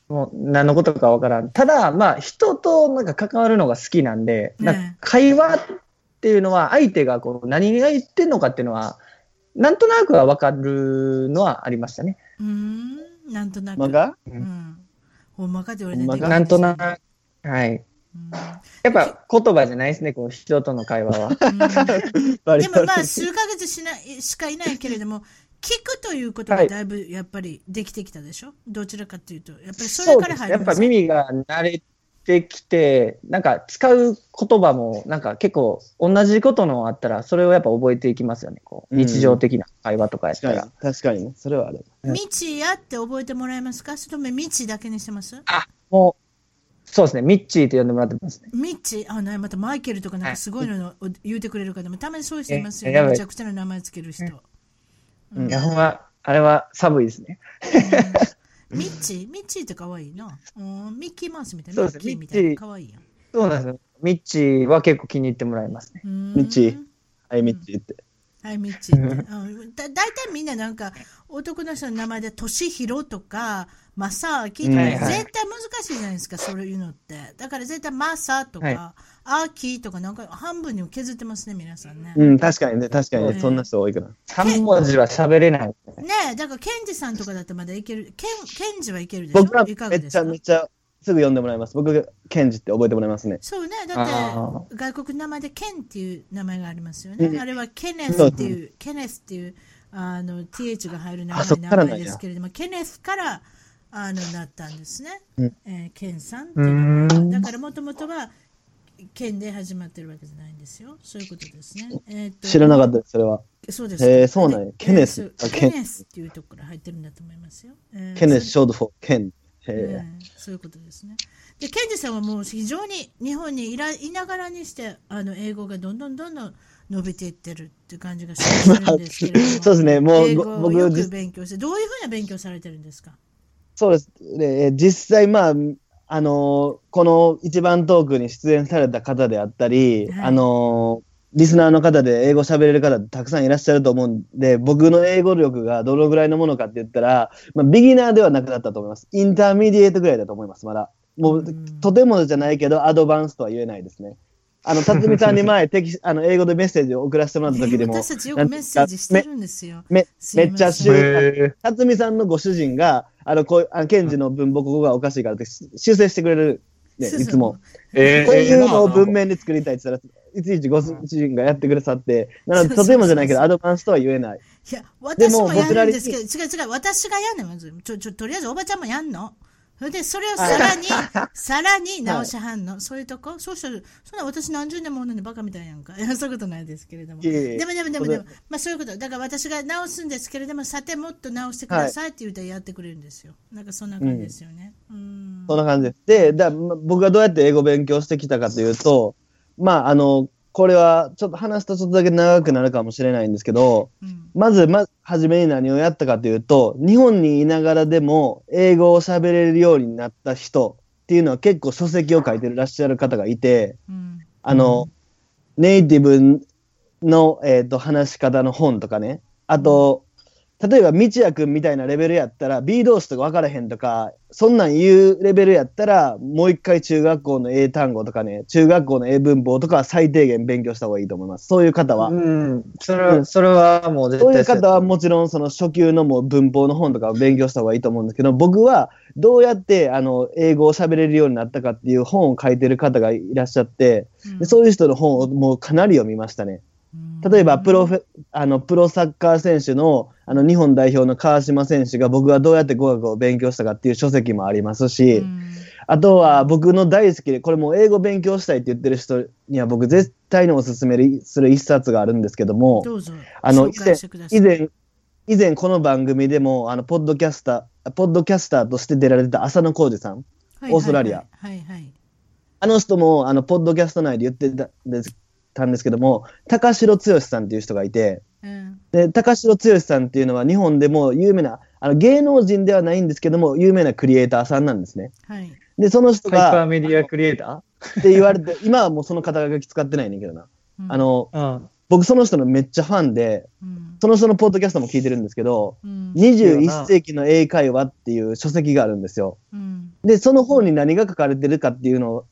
もう何のことか分からん。ただ、まあ、人となんか関わるのが好きなんで、なんか会話っていうのは、相手がこう何が言ってんのかっていうのは、なんとなくは分かるのはありましたね。
うん、なんとなく。
まが？
うん。ほんまかって言わ
れてなんとなく、はい。やっぱ言葉じゃないですね、こう人との会話は。
でもまあ数ヶ月しないしかいないけれども、聞くということがだいぶやっぱりできてきたでしょ、はい、どちらかというと、やっぱりそれから入
るやっぱ耳が慣れてきて、なんか使う言葉もなんか結構同じことのあったら、それをやっぱ覚えていきますよね、こう日常的な会話とか。やったら。
確かに。ね、それはある。
未知やって覚えてもらえますか？それとも未知だけにしてます？
あもうそうですね、ミッチーと呼んでもらってますね。
ミッチー、あ、ね、またマイケルとかなんかすごいの言うてくれる方も、たまにそういう人いますよね。めちゃくちゃな名前つける人。
うん、いや、ほんま、あれは寒いですね。
うん、ミッチ？ーミッチーって可愛いな。うん、ミッキーマウスみたいな。そうですね、ミッチー。可愛いやん。
そうなんですよ。ミッチーは結構気に入ってもらいますね。
ミッチー。はい、ミッチーって。
はい、ミッチーって。だ大体みんななんか、男の人の名前で、としひろとか、マサーキとか、絶対難しいじゃないですか、そういうのって。だから絶対マサとか、はい、アーキーとか、なんか半分にも削ってますね、皆さんね。
うん、確かにね、確かにね、そんな人多いから。
3文字は喋れない。ね
だから、ケンジさんとかだとまだいける。ケン、ケンジはいけるでしょ？
僕はめっちゃめっちゃすぐ読んでもらいます。僕、ケンジって覚えてもらいますね。
そうね。だって、外国の名前でケンっていう名前がありますよね。うん、あれはケネスっていう、ケネスっていう、あの、th が入る名前ですけれども、ケネスから、あのなったんですね、うん、えー、ケンさんっていうだからもともとはケンで始まってるわけじゃないんですよ。そういうことですね。
えー、と知らなかったです、それは。
そうです。え
ー、そうなんや。ケネス。
ケネスっていうところから入ってるんだと思いますよ。
えー、ケネス、 short for、ケン。
えー、そういうことですね。で、ケンジさんはもう非常に日本にいらいながらにして、あの、英語がどんどんどんどん伸びていってるっていう感じがす るんですけれども。
そうですね、もう、英
語をよく勉強して、どういうふうな勉強されてるんですか？
そうです。で実際、まあ、あのこの一番トークに出演された方であったり、はい、あのリスナーの方で英語喋れる方たくさんいらっしゃると思うんで、僕の英語力がどのぐらいのものかって言ったら、まあ、ビギナーではなくなったと思います。 intermediate ぐらいだと思います、まだ。もう、とてもじゃないけど、アドバンスとは言えないですね。あの、辰巳さんに前、テキあの英語でメッセージを送らせてもらった時でも。
私たちよくメッセージしてるんですよ。
めめっちゃ修、辰巳さんのご主人が、あの、こう、あの、ケンジの文法ここがおかしいからって修正してくれる、ね、いつも。えー、こういうのを文面で作りたいって言ったら、いちいちご主人がやってくださって、なので、とてもじゃないけど、アドバンスとは言えない。
いや、私もやるんですけど、違う違う、私がやんねん、まず。ちょ、ちょ、とりあえずおばちゃんもやんの。それで、それをさらに、さらに直しはんの。そういうとこ？そうしたら、そんな私何十年もおんのにバカみたいやんか。そういうことないですけれども。でもでもでもでも、まあそういうこと。だから私が直すんですけれども、さてもっと直してくださいって言うたらやってくれるんですよ。なんかそんな感じですよね。うん。
そんな感じです。で、だ僕がどうやって英語勉強してきたかというと、まあ、あの、これはちょっと話すとちょっとだけ長くなるかもしれないんですけど、うん、まず、ま、初めに何をやったかというと、日本にいながらでも英語を喋れるようになった人っていうのは結構書籍を書いてらっしゃる方がいて、うん、あの、ネイティブの、えーと、話し方の本とかね、あと、例えば、道也くんみたいなレベルやったら、B 動詞とか分からへんとか、そんなん言うレベルやったら、もう一回中学校の英単語とかね、中学校の英文法とかは最低限勉強した方がいいと思います。そういう方は。う
ん。それは、それはもう絶
対そういう方はもちろん、その初級のもう文法の本とかを勉強した方がいいと思うんですけど、僕はどうやって、あの、英語を喋れるようになったかっていう本を書いてる方がいらっしゃって、うん、そういう人の本をもうかなり読みましたね。例えばプロフェあのプロサッカー選手のあの日本代表の川島選手が僕はどうやって語学を勉強したかっていう書籍もありますし、あとは僕の大好きで、これも英語勉強したいって言ってる人には僕絶対におすすめする一冊があるんですけども、あの以前以前以前この番組でもあのポッドキャスター、ポッドキャスターとして出られた浅野浩二さん、オーストラリア。はいはい、あの人もあのポッドキャスト内で言ってたんですたんですけども、高城剛さんっていう人がいて、うん、で高城剛さんっていうのは日本でも有名な、あの芸能人ではないんですけども、有名なクリエイターさんなんですね。はい、で、その人が。
ハイパーメディアクリエイタ
ー？って言われて、今はもうその肩書き使ってないねんけどな。うん、あの、うん、僕その人のめっちゃファンで、うん、その人のポッドキャストも聞いてるんですけど、うん、21世紀の英会話っていう書籍があるんですよ。で、その本に何が書かれてるかっていうのを、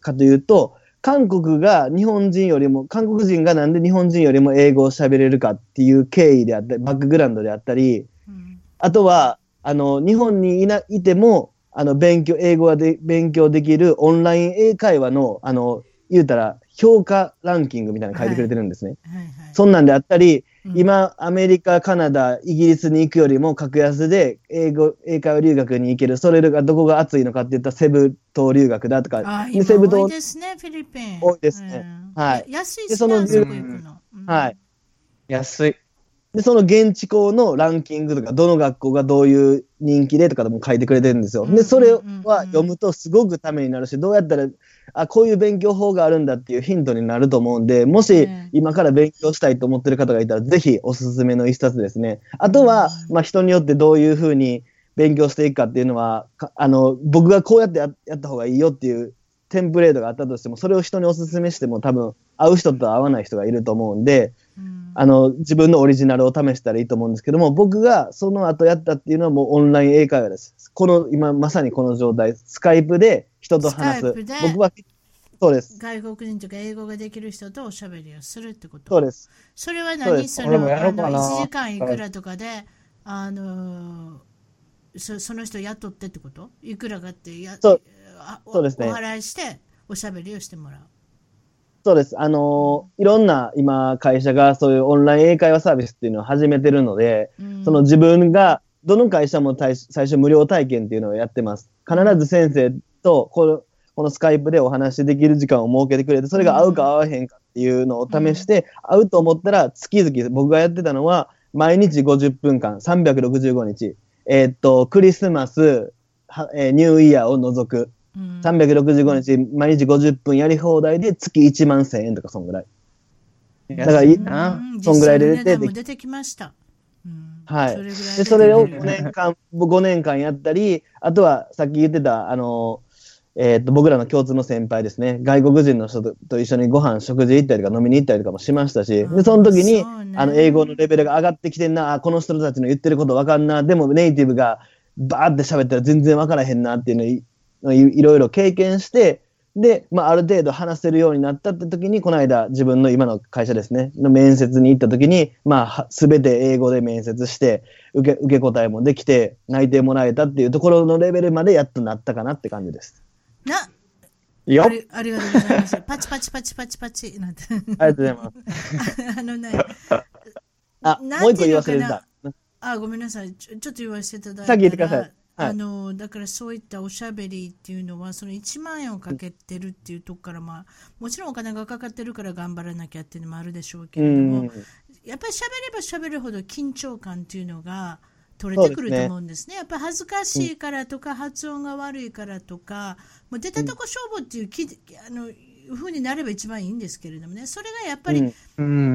かというと、韓国が日本人よりも、韓国人がなんで日本人よりも英語を喋れるかっていう経緯であったり、バックグラウンドであったり、うん、あとは、あの、日本にいないても、あの、勉強、英語がで勉強できるオンライン英会話の、あの、言うたら、評価ランキングみたいなの書いてくれてるんですね。はい。はい。はい、そんなんであったり、うん、今、アメリカ、カナダ、イギリスに行くよりも格安で英語、英会話留学に行ける、それがどこが熱いのかって言ったらセブ島留学だとか、
セブ島。多いですね、フィリピン。
多いですね。うん、はい。
安いですね、その
はい。
安い。
で、その現地校のランキングとか、どの学校がどういう人気でとかでも書いてくれてるんですよ。で、それは読むとすごくためになるし、どうやったら、あ、こういう勉強法があるんだっていうヒントになると思うんで、もし今から勉強したいと思ってる方がいたら、ぜひおすすめの一冊ですね。あとは、まあ人によってどういうふうに勉強していくかっていうのは、あの、僕がこうやってやった方がいいよっていうテンプレートがあったとしても、それを人にお勧めしても多分、合う人と合わない人がいると思うんで、うん、あの、自分のオリジナルを試したらいいと思うんですけども、僕がその後やったっていうのはもうオンライン英会話です。この、今まさにこの状態、スカイプで人と話す。僕は、そうです。
外国人とか英語ができる人とおしゃべりをするってこと
そうです。
それは何？その、あの、1時間いくらとかで、あのそ、その人雇ってってこと？いくらかってや、そうそうですね。お払いしておしゃべりをしてもらう。
そうです。あのー、いろんな今会社がそういうオンライン英会話サービスっていうのを始めてるので、うん、その自分がどの会社も最初無料体験っていうのをやってます。必ず先生とこのこのスカイプでお話しできる時間を設けてくれて、それが合うか合わへんかっていうのを試して、うん、合うと思ったら月々、僕がやってたのは毎日50分間、365日、えー、っと、クリスマス、えー、ニューイヤーを除く。365日、毎日50分やり放題で月1万1000円とか、そんぐらい。だからいいな、そんぐらいで
出て出てきました。
はい。で、それを5年間、5年間やったり、あとはさっき言ってた、あの、えー、っと、僕らの共通の先輩ですね、外国人の人と一緒にご飯、食事行ったりとか飲みに行ったりとかもしましたし、で、その時に、ね、あの、英語のレベルが上がってきてんな、あ、この人たちの言ってることわかんな、でもネイティブがバーって喋ったら全然わからへんなっていうのいろいろ経験して、で、まあ、ある程度話せるようになったって時に、この間、自分の今の会社ですね、の面接に行った時に、まあ、すべて英語で面接して、受け、受け答えもできて、内定もらえたっていうところのレベルまでやっとなったかなって感じです。
な、よありありがとうございます。パチパチパチパチパチなんて。あ
りがとうございます。あのね、あ、もう一個言わせてた。
あ、ごめんなさい。ちょちょっと言わせていただいた
さっき言ってください。
あのだからそういったおしゃべりっていうのはその1万円をかけてるっていうとこから、まあ、もちろんお金がかかってるから頑張らなきゃっていうのもあるでしょうけれども、やっぱりしゃべればしゃべるほど緊張感っていうのが取れてくると思うんですね。すね。やっぱ恥ずかしいからとか、発音が悪いからとか、もう出たとこ勝負っていうき、あのふうになれば一番いいんですけれどもね、それがやっぱり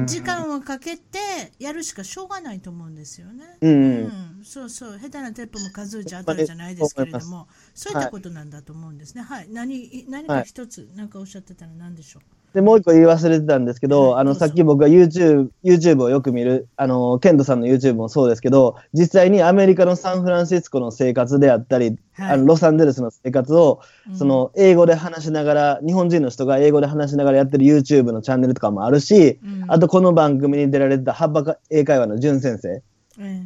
時間をかけてやるしかしょうがないと思うんですよね。うん、うん、そうそう、下手なテープも数打ち当たるじゃないですけれども、そういったことなんだと思うんですね。はい、何何か一つ、何かおっしゃってたら何でしょう？
で、もう一個言い忘れてたんですけど、はい、あの、さっき僕が YouTube、YouTube をよく見る、あの、ケントさんの YouTube もそうですけど、実際にアメリカのサンフランシスコの生活であったり、はい、あのロサンゼルスの生活を、その、英語で話しながら、日本人の人が英語で話しながらやってる YouTube のチャンネルとかもあるし、うん、あとこの番組に出られてた、ハッバ英会話の淳先生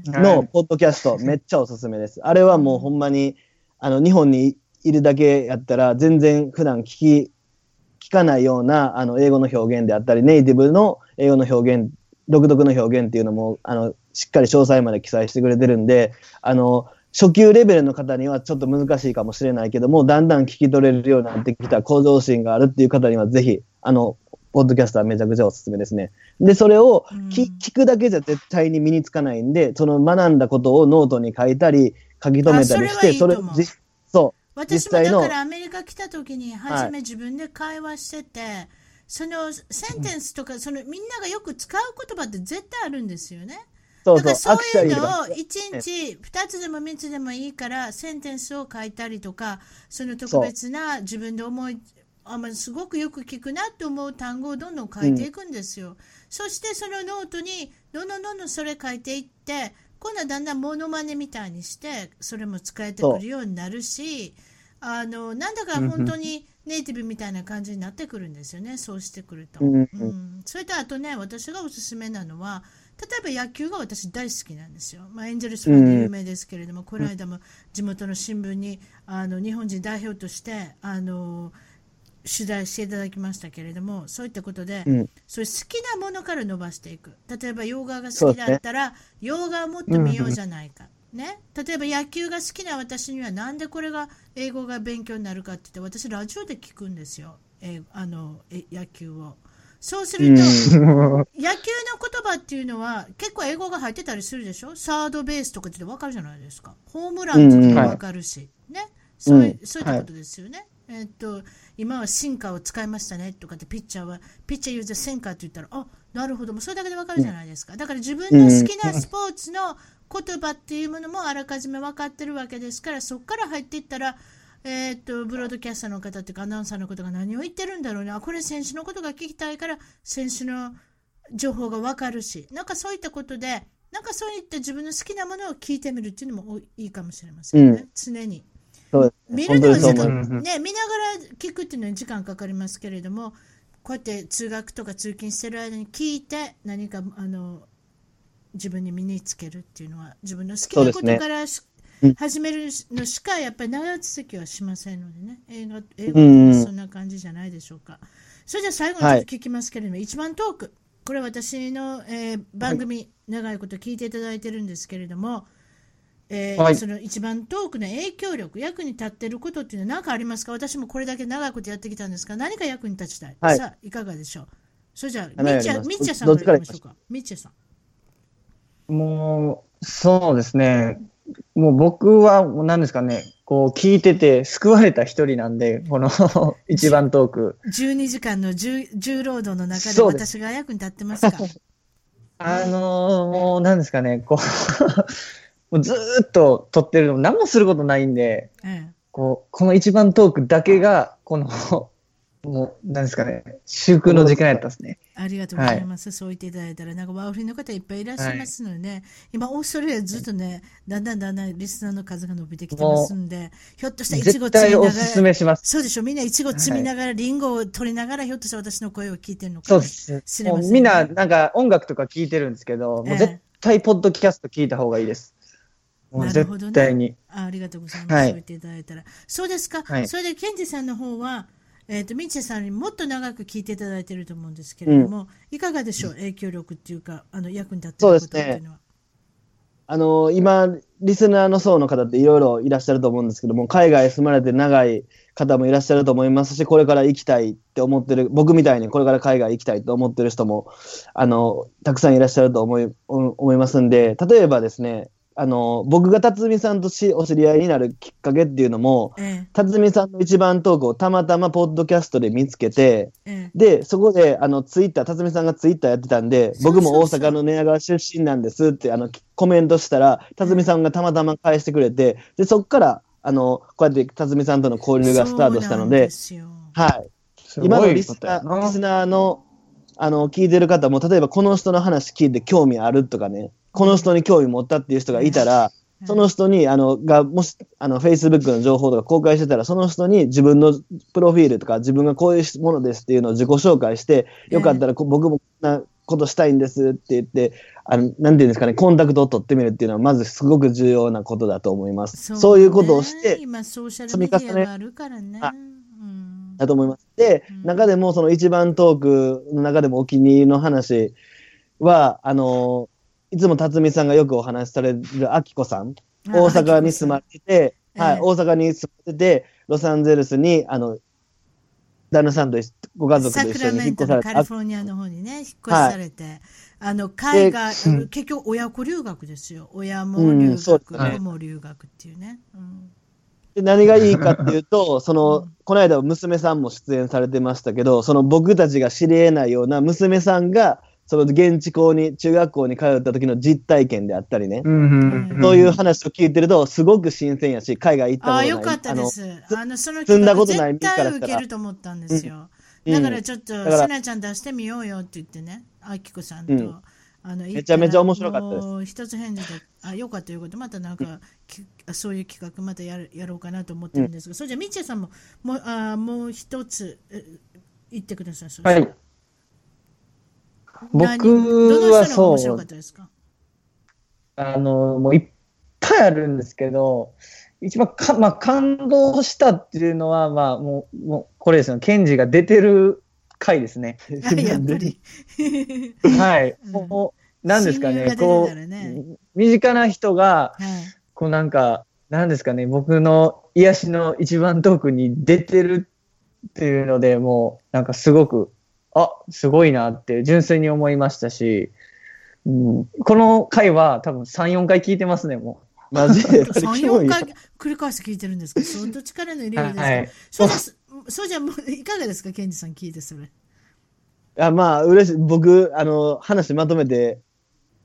のポッドキャスト、めっちゃおすすめです。あれはもうほんまに、あの、日本にいるだけやったら、全然普段聞き、聞かないようなあの英語の表現であったり、ネイティブの英語の表現、独特の表現っていうのも、あの、しっかり詳細まで記載してくれてるんで、あの、初級レベルの方にはちょっと難しいかもしれないけども、だんだん聞き取れるようになってきた向上心があるっていう方には、ぜひ、あの、ポッドキャストはめちゃくちゃおすすめですね。で、それを聞,、聞くだけじゃ絶対に身につかないんで、その学んだことをノートに書いたり、書き留めたりして、それそう。
私もだからアメリカ来た時に初め自分で会話してて、はい、そのセンテンスとか、そのみんながよく使う言葉って絶対あるんですよね。そうそう。だからそういうのを1日2つでも3つでもいいからセンテンスを書いたりとかその特別な自分で思いあますごくよく聞くなって思う単語をどんどん書いていくんですよ。うん、そしてそのノートにどんどんどんどんそれ書いていって今度はだんだんモノマネみたいにしてそれも使えてくるようになるしあのなんだか本当にネイティブみたいな感じになってくるんですよね、そうしてくると。うん、それとあとね私がおすすめなのは例えば野球が私大好きなんですよ。まあ、エンゼルスファンで有名ですけれども、この間も地元の新聞にあの日本人代表としてあの取材していただきましたけれども、そういったことで、うん、そういう好きなものから伸ばしていく。例えば洋画が好きだったら、ね、洋画をもっと見ようじゃないか。ね、例えば野球が好きな私にはなんでこれが英語が勉強になるかって言って私ラジオで聞くんですよ、えあのえ野球を。そうすると、野球の言葉っていうのは結構英語が入ってたりするでしょ？サードベースとかって分かるじゃないですか。ホームランって分かるし、ね。そういそういったことですよね。はい、えっと、今はシンカーを使いましたねとかってピッチャーは、ピッチャーユーザーセンカーって言ったら、あなるほど、もうそれだけで分かるじゃないですか。だから自分の好きなスポーツの言葉っていうものもあらかじめ分かってるわけですから、そこから入っていったら、えー、っと、ブロードキャスターの方っていうか、アナウンサーのことが何を言ってるんだろうな。これ選手のことが聞きたいから、選手の情報がわかるし、なんかそういったことで、なんかそういった自分の好きなものを聞いてみるっていうのもいいかもしれませんね。うん、常に。見るのは時間、ね、見ながら聞くっていうのに時間かかりますけれども、こうやって通学とか通勤してる間に聞いて、何か、あの、自分に身につけるっていうのは、自分の好きなことから、始めるのしかやっぱり長続きはしませんのでね、映画英語ってそんな感じじゃないでしょうか。それじゃ最後にちょっと聞きますけれども、はい、一番トーク、これ私の、えー、番組、長いこと聞いていただいてるんですけれども、えーはい、その一番トークの影響力、役に立ってることっていうのは何かありますか？私もこれだけ長いことやってきたんですが、何か役に立ちたい？はい、さあ、いかがでしょう？それじゃあ、みっちゃ、みっちゃさんからいきましょう？か。みっちゃさ
ん。もう、そうですね。もう僕は、何ですかね、こう聞いてて救われた一人なんで、この 一番トーク。
12時間の重重労働の中で私が役に立ってますか？
あのー、もう何ですかね、こうもうずっと撮ってるの何もすることないんで、うん、こうこの一番トークだけが、このもう、なんですかね、祝福の時間やったですね。
ありがとうございます。はい、そう言っていただいたら、なんかワーフリーの方いっぱいいらっしゃいますのでね、はい、今、オーストラリアずっとね、だんだんだんだんリスナーの数が伸びてきてますんで、ひょっとしたらいちご摘みながら、そうでしょ、みんないちご摘みながら、りんごを取りながら、ひょっとしたら私の声を聞いてるのかもしれません、ね、
みんな、なんか音楽とか聞いてるんですけど、もう絶対ポッドキャスト聞いた方がいいです。
なるほどね。あありがとうございます。はい、そう言っていただいたら。そうですか。はい、それで、ケンジさんの方は、えーと、ミッチェさんにもっと長く聞いていただいていると思うんですけれども、うん、いかがでしょう、影響力っていうか、あの役に立っていることっていうのは。
あの今、リスナーの層の方っていろいろいらっしゃると思うんですけども、海外住まれて長い方もいらっしゃると思いますし、これから行きたいって思ってる、僕みたいにこれから海外行きたいと思ってる人もあのたくさんいらっしゃると思い思いますんで、例えばですね、あの僕が辰巳さんとしお知り合いになるきっかけっていうのも、ええ、辰巳さんの一番トークをたまたまポッドキャストで見つけて、ええ、でそこであのツイッター辰巳さんがツイッターやってたんで僕も大阪の寝屋川出身なんですってあのコメントしたら辰巳さんがたまたま返してくれてでそこからあのこうやって辰巳さんとの交流がスタートしたのではい。今のリスナーリスナーのあの聞いてる方も、例えばこの人の話聞いて興味あるとかね、この人に興味持ったっていう人がいたら、その人に、あの、が、もし、あの、Facebook の情報とか公開してたら、その人に自分のプロフィールとか、自分がこういうものですっていうのを自己紹介して、よかったら、僕もこんなことしたいんですって言って、あの、なんていうんですかね、コンタクトを取ってみるっていうのは、まずすごく重要なことだと思います。そう、ね,、いうことをして、
今、ソーシャルメディアがあるからね。
だと思います。で、うん、中でもその一番トークの中でもお気に入りの話は、あの、いつも辰巳さんがよくお話しされるあきこさん、大阪に住まれてて、はい、大阪に住まれてて、ロサンゼルスに、あの、旦那さんとご家族と一緒に引っ越されて。
カリフォルニアの方にね、引っ越しされて、はい、あの、海外、結局親子留学ですよ。親も留学、子、うん、も留学っていうね。うん。
で何がいいかっていうと、その、この間娘さんも出演されてましたけど、その僕たちが知り得ないような娘さんが、その現地校に、中学校に通った時の実体験であったりね、そういう話を聞いてると、すごく新鮮やし、海外行ったことない。あ、
よかったです。あの、その積んだことない身から受けると思ったんですよ。だからちょっと、せなちゃん出してみようよって言ってね、あきこさんと。
あのめちゃめちゃ面白かったです。
一つ返事で、あ、よかったいうこと、またなんか、うん、そういう企画またやるやろうかなと思ってるんですが、うん、それじゃあ、みっちゃさんも、もう、あもう一つ、言ってください。
はい。僕はそう。あの、もういっぱいあるんですけど、一番か、まあ、感動したっていうのは、まあ、もう、もうこれですよ、ケンジが出てる回ですね。
やっぱり。
はい。もう、なんですかね、こう、身近な人が、こうなんか、なんですかね、僕の癒しの一番トークに出てるっていうので、もう、なんかすごく、あ、すごいなって純粋に思いましたし、うん、この回は多分3、4回聞いてますね、も
う。マジで。3、4回繰り返し聞いてるんですか？相当力の入れるですか、はい、そうです。そうじゃもう、いかがですか、ケンジさん聞いてそれ？
あまあ、嬉しい。僕、あの、話まとめて、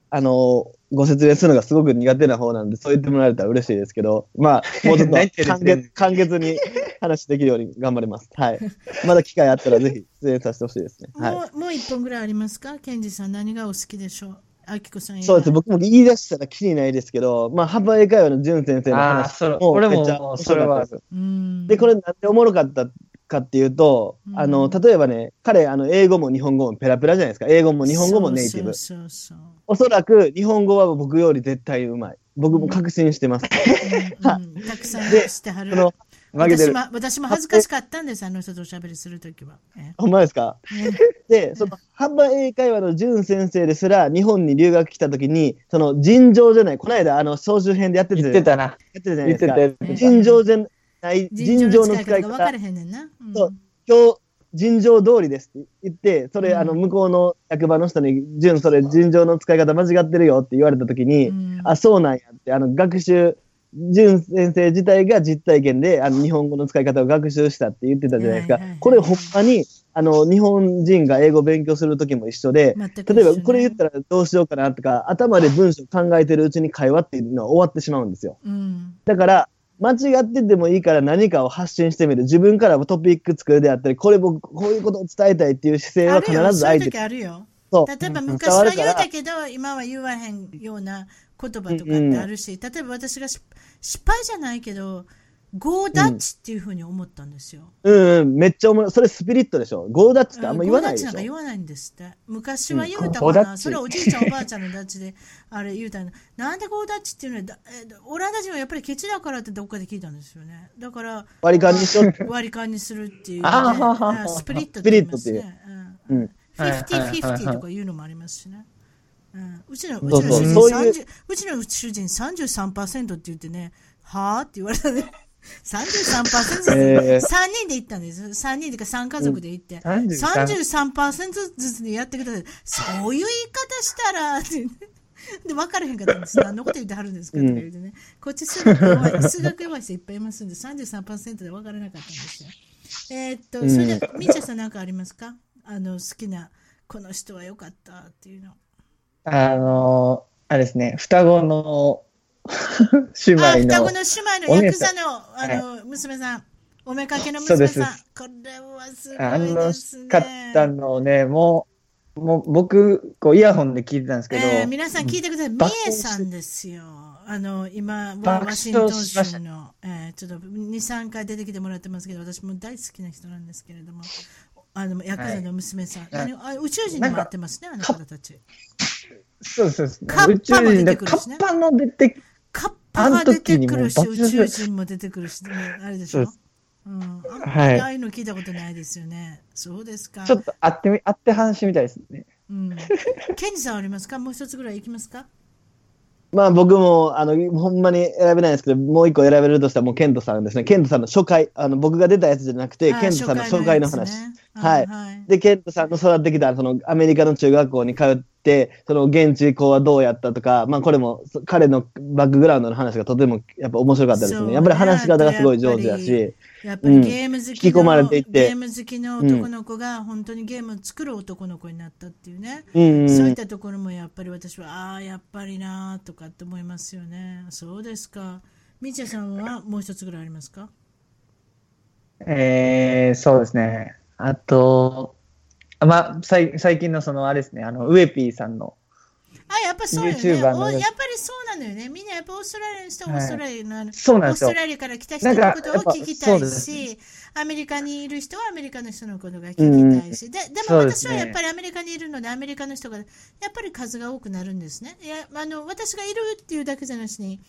あの、ご説明するのがすごく苦手な方なんで、そう言ってもらえたら嬉しいですけど、まあ、もうちょっと 簡潔簡潔に話できるように頑張ります。はい。まだ機会あったらぜひ出演させてほしいですね。
はい、もう、もう一本ぐらいありますか？ケンジさん、何がお好きでしょう？あきこさん
そうです。僕も言い出したらきりないですけど、まあ、幅英会話の淳先生の話
もめっちゃ面白かったです。
で、これなんでおもろかったかっていうと、うん、あの、例えばね、彼、あの、英語も日本語もペラペラじゃないですか。英語も日本語もネイティブ。そうそうそうおそらく日本語は僕より絶対うまい。僕も確信してます。
うん うん、たくさんしてはる。私も私も恥ずかしかったんです、あの人とおしゃべりするときは。
ほんまですか、で、その、幅英会話の淳先生ですら、日本に留学来たときに、その、尋常じゃない、この間、あの、総集編でやって
た言ってたな。や
ってたじゃないですか。尋常じゃない尋常の使い方。
分かれへんねんな。
うん、そう今日尋常通りですって言って、それ、うん、あの、向こうの役場の人に、順、それ、尋常の使い方間違ってるよって言われたときに、うん、あ、そうなんやって、あの、学習、淳先生自体が実体験で、あの、日本語の使い方を学習したって言ってたじゃないですか。これ、ほんまに、あの、日本人が英語勉強するときも一緒で、ね、例えば、これ言ったらどうしようかなとか、頭で文章考えてるうちに会話っていうのは終わってしまうんですよ。うん、だから、間違っててもいいから何かを発信してみる。自分からもトピック作るであったり、これ僕、こういうことを伝えたいっていう姿勢は必ず相
手あるよ。例えば昔は言うたけど、今は言わへんような言葉とかってあるし、例えば私が失敗じゃないけど、ゴーダッチっていうふうに思ったんですよ。
うん、うん、めっちゃ思う。それスピリットでしょ。ゴーダッチってあんま言わないでしょ。ゴーダッチなんか
言わないんですって。昔は言うたかな。うん、それおじいちゃんおばあちゃんのダッチで、あれ言うたの。なんでゴーダッチっていうの？は、オランダ人はやっぱりケチだからってどっかで聞いたんですよね。だから、
割り勘にし
ろ割り勘にするっていう、ね、スピリットって言いますね。うん。フィフティフィフティとかいうのもありますしね。うん、うちのうちの主人うちの主人33%って言ってね、はあって言われたね。33%ずつ、えー、3人で行ったんです。3人でか3家族で行って。33%ずつでやってください。そういう言い方したら、ってで、分からへんかったんです。何のこと言ってはるんですかとか言うてね。こっち数学弱い、数学弱い人いっぱいいますんで、33%で分からなかったんですよ。えー、っと、それで、みーちゃんさん何かありますか？あの、好きな、この人は良かったっていうの。
あの、あれですね、双子の 姉妹の。
双子の姉妹のヤクザの、あの、はい、娘さん。おめかけの娘さん。これは
あの方のね、もう、もう僕、こうイヤホンで聞いてたんですけど。え
ー、皆さん聞いてください。ミエさんですよ。あの、今、ワシントン州の、えー、ちょっと2、3回出てきてもらってますけど、私も大好きな人なんですけれども、あの、ヤクザの娘さん。はい、あ宇宙人にもやってますね、あの方たち。
そうそうそう。宇宙人で、カッパの出て
カッパが出てくるし、宇宙人も出てくるし、あれでしょ？うん、はい。ああいうの聞いたことないですよね。そうですか。
ちょっと会ってみ、会って話みたいですね。
うん。ケンジさんありますか？もう一つぐらいいきますか？
まあ僕も、あの、ほんまに選べないですけど、もう一個選べるとしたらもうケントさんですね。ケントさんの初回、あの、僕が出たやつじゃなくて、ケントさんの初回の話。はい、はい。で、ケントさんの育ってきた、その、アメリカの中学校に通って、その、現地校はどうやったとか、まあこれも、彼のバックグラウンドの話がとても、やっぱ面白かったですね。やっぱり話し方がすごい上手だし。
やっぱりゲーム好きの、うん、ゲーム好きの男の子が本当にゲームを作る男の子になったっていうね、うんうん、そういったところもやっぱり私はああやっぱりなとかって思いますよね。そうですか。みちゃさんはもう一つぐらいありますか？
えー、そうですね。あとまあ最近のそのあれですね。あのウエピーさんの
あ、やっぱそうよね。やっぱりそうなのよね。みんなやっぱオーストラリアの人はオーストラリアの、はい、
そうなん
ですよオーストラリアから来た人のことを聞きたいし、アメリカにいる人はアメリカの人のことが聞きたいし、ででも私はやっぱりアメリカにいるので、アメリカの人がやっぱり数が多くなるんですね。いやあの私がいるっていうだけじゃなしに、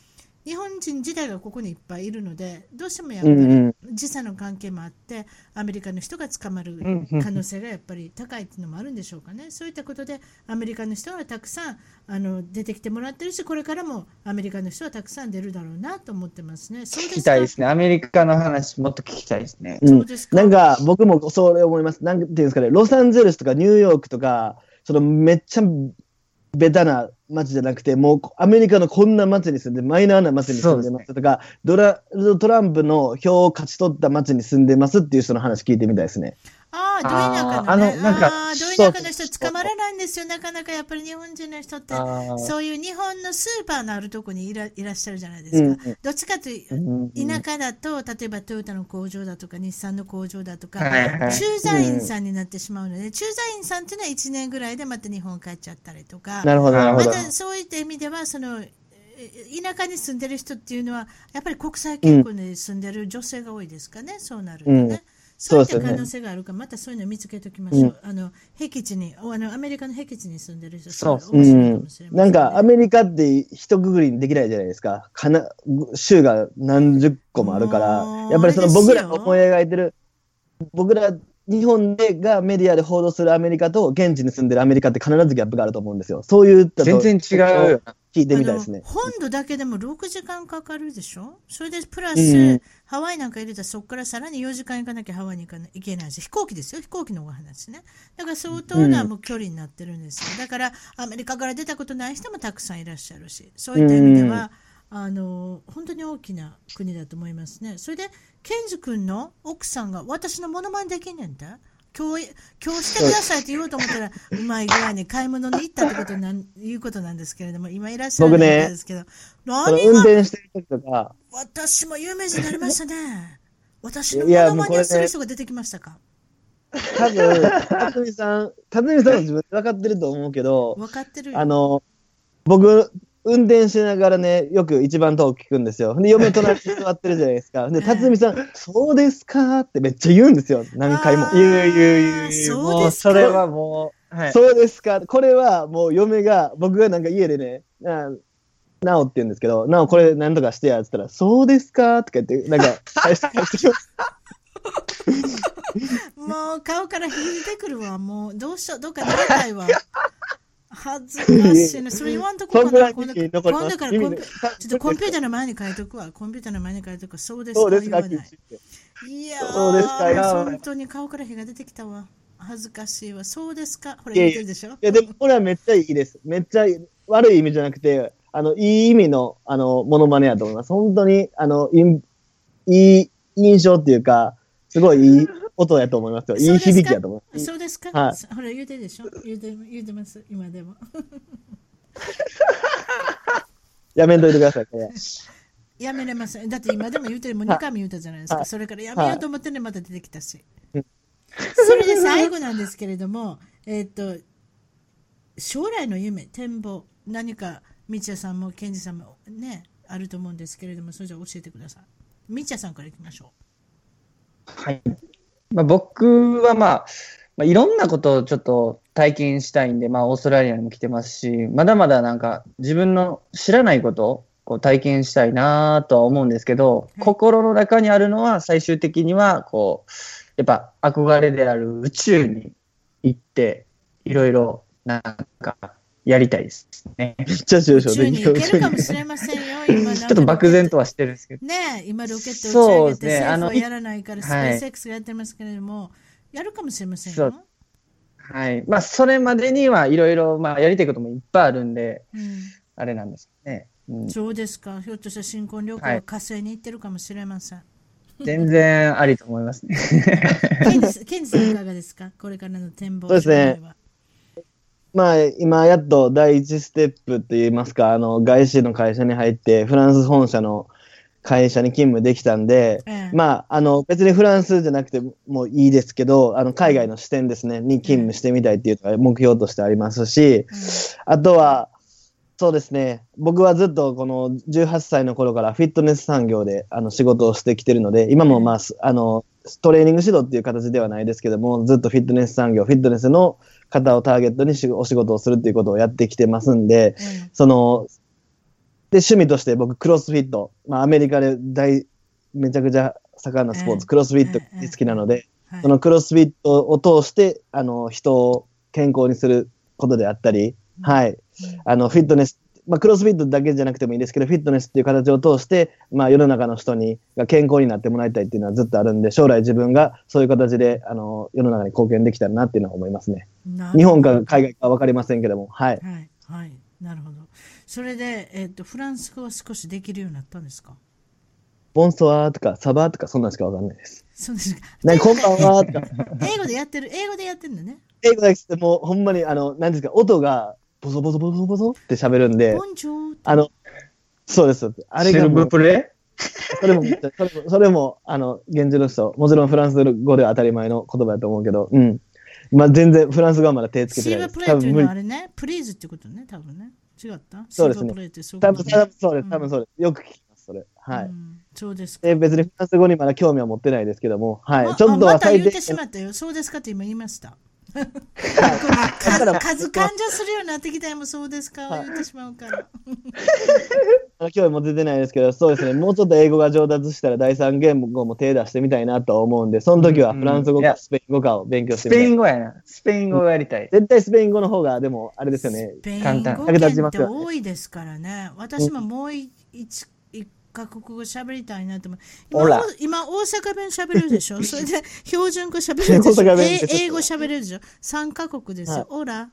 日本人自体がここにいっぱいいるのでどうしてもやっぱり時差の関係もあってアメリカの人が捕まる可能性がやっぱり高いっていうのもあるんでしょうかねそういったことでアメリカの人はたくさんあの出てきてもらってるしこれからもアメリカの人はたくさん出るだろうなと思ってますね。
そう聞きたいですね。アメリカの話もっと聞きたいですね。
そうですか？なんか僕もそれ思います。なんていうんですかね、ロサンゼルスとかニューヨークとか、そのめっちゃベタな街じゃなくて、もうアメリカのこんな街に住んで、マイナーな街に住んでますとか、ね、ドラトランプの票を勝ち取った街に住んでますっていう人の話聞いてみたいですね。
ああ、ど田舎の、ね、あの、なんか、あど田舎の人捕まらないんですよ。なかなかやっぱり日本人の人って、そういう日本のスーパーのあるとこにいらいらっしゃるじゃないですか。うん、どっちかという、田舎だと、例えばトヨタの工場だとか、日産の工場だとか、駐在員さんになってしまうので、駐在員さんっていうのは1年ぐらいでまた日本帰っちゃったりとか、
なるほど、ま
たそういった意味では、その、田舎に住んでる人っていうのは、やっぱり国際結婚に住んでる女性が多いですかね、そうなるとね。うんそういった可能性があるから、またそういうのを見つけておきましょう。うん、あの、僻地に、あの、アメリカの僻地に住んでる人、
そう。うん。なんか、アメリカって一括りにできないじゃないですか。かな、州が何十個もあるから、やっぱりその僕らが思い描いてる、僕ら、日本でがメディアで報道するアメリカと現地に住んでるアメリカって必ずギャップがあると思うんですよ。そういう
全然違うよ。
聞いてみたいですね。
本土だけでも6時間かかるでしょ？それでプラス、うん、ハワイなんか入れたらそこからさらに4時間行かなきゃハワイに行かないけないし、飛行機ですよ、飛行機のお話ね。だから相当なもう距離になってるんですよ。だからアメリカから出たことない人もたくさんいらっしゃるし、そういった意味では、うん、あの本当に大きな国だと思いますね。それで、ケンズ君の奥さんが私のモノマネできんねんだ。今日、今日してくださいって言おうと思ったら、うまい具合に買い物に行ったってことなん、いうことなんですけれども、今いらっしゃるんですけど、ね、
何運転してる時とか。
私も有名人になりましたね。私のモノマネをする人が出てきましたか？
多分、辰巳さん、辰巳さんは自分で分かってると思うけど、
分かってる
あの、僕、運転しながらね、よく一番トーク聞くんですよ。で、嫁隣に座ってるじゃないですか。で、辰巳さん、そうですかってめっちゃ言うんですよ。何回も。
言う言う言う言う。もう、それはも
う、はい、そうですか。これはもう嫁が、僕がなんか家でね、なおって言うんですけど、なおこれ何とかしてやって言ったら、そうですかとか言って、なんか、返してきます。
もう顔から引いてくるわ。もうどうしよう、どっか慣れたいわ。恥ずかしいな。それ言わんとこかな。今度今度からコンピちょっとコンピューターの前に書いとくわ。コンピューターの前に書いとくそうですか言わない。いやー、本当に顔から火が出てきたわ。恥ずかしいわ。そうですかほら言ってるでしょ？い
や、でもこれはめっちゃいいです。めっちゃ悪い意味じゃなくて、あの、いい意味の、あの、モノマネやと思います。本当に、あの、いい印象っていうか、すごいいい音やと思いますよ。いい響きやと思
います。そうですか、はい、ほら、言うてでしょ？言うて言うてます、今でも。
やめんといてください、
やめれません。だって今でも言うてる、もう2回も言うたじゃないですか。はい、それからやめようと思ってね、また出てきたし。それで最後なんですけれども、えっ、と、将来の夢、展望、何か、みちやさんも、ケンジさんもね、あると思うんですけれども、それじゃ教えてください。みちやさんからいきましょ
う。はい。まあ、僕はまあ、まあ、いろんなことをちょっと体験したいんで、まあ、オーストラリアにも来てますし、まだまだなんか自分の知らないことをこう体験したいなとは思うんですけど、心の中にあるのは最終的には、こう、やっぱ憧れである宇宙に行って、いろいろなんかやりたいですね。
ちゃ上昇
できる。けるかもしれませんよ、今。
ちょっと漠然とはしてるんですけど。
ね今ロケット打ち上げて、ね、政府はやらないから、スペース X がやってますけれども、はい、やるかもしれませんよ。
はい。まあ、それまでにはいろいろ、まあ、やりたいこともいっぱいあるんで、うん、あれなんですね。
うん、そうですか。ひょっとしたら新婚旅行は火星に行ってるかもしれません。はい、
全然ありと思いますね。
ケンジさんいかがですか？これからの展望
そうですね。まあ、今やっと第一ステップといいますか、あの、外資の会社に入って、フランス本社の会社に勤務できたんで、まあ、あの、別にフランスじゃなくてもいいですけど、あの、海外の視点ですね、に勤務してみたいっていうのが目標としてありますし、あとは、そうですね。僕はずっとこの18歳の頃からフィットネス産業であの仕事をしてきてるので、今もまあ、あの、トレーニング指導っていう形ではないですけども、ずっとフィットネス産業、フィットネスの方をターゲットにお仕事をするっていうことをやってきてますんで、うん、その、で、趣味として僕、クロスフィット、まあ、アメリカで大、めちゃくちゃ盛んなスポーツ、クロスフィットが好きなので、そのクロスフィットを通して、あの、人を健康にすることであったり、はい、あの、フィットネス、まあ、クロスフィットだけじゃなくてもいいですけど、フィットネスっていう形を通して、まあ、世の中の人にが健康になってもらいたいっていうのはずっとあるんで、将来自分がそういう形であの世の中に貢献できたらなっていうのは思いますね。日本か海外か分かりませんけども、はい。
はい、はい、なるほど。それで、えーと、フランス語は少しできるようになったんですか？
ボンソワーとかサバーとかそんなんしか分かんないです。
そうですか。
こんばんはとか。
英語でやってる、英語でやってるんだね。
英語でもうほんまに、あの、なんですか、音がボソボソボソボソって喋るんで、あの、そうです。あ
れがプレ
それも、それも、それも、あの、現地の人、もちろんフランス語で当たり前の言葉だと思うけど、うん。まあ、全然フランス語はまだ手つけてない
です。シーバプレイっていうのはあれね、プリーズってことね、多分ね。違った？
そうですね。多分そうです、多分そうです。よく聞きます、それ。はい。
そうです
か。別にフランス語にまだ興味は持ってないですけども、はい。
ちょっとはまた言ってしまったよ。そうですかって今言いました。数感情するようになってきたもそうですか、言ってしまうから。
今日も出てないですけど、そうですね、もうちょっと英語が上達したら第三言語も手出してみたいなと思うんで、その時はフランス語かスペイン語かを勉強して
みたい。スペイン語やな。スペイン語をやりたい。
絶対スペイン語の方が、でも、あれですよね。
スペイン語って多いですからね。私ももう一カ国語喋りたいなと思う。今、今大阪弁喋れるでしょ？それで標準語喋れるでしょ？英語喋れるでしょ ?3 カ国ですよ。オラ、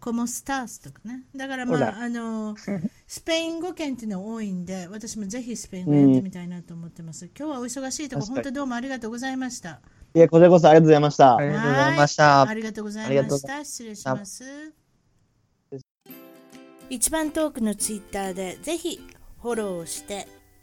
コモスタースとかね。だからまあ、あの、スペイン語圏っていうのは多いんで、私もぜひスペイン語やってみたいなと思ってます。今日はお忙しいところ、本当どうもありがとうございました。
いや、こちらこそありがとうございました。
ありがとうございました。
ありがとうございました。失礼します。一番トークのツイッターでぜひフォローして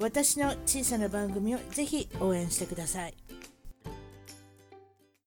私の小さな番組をぜひ応援してください。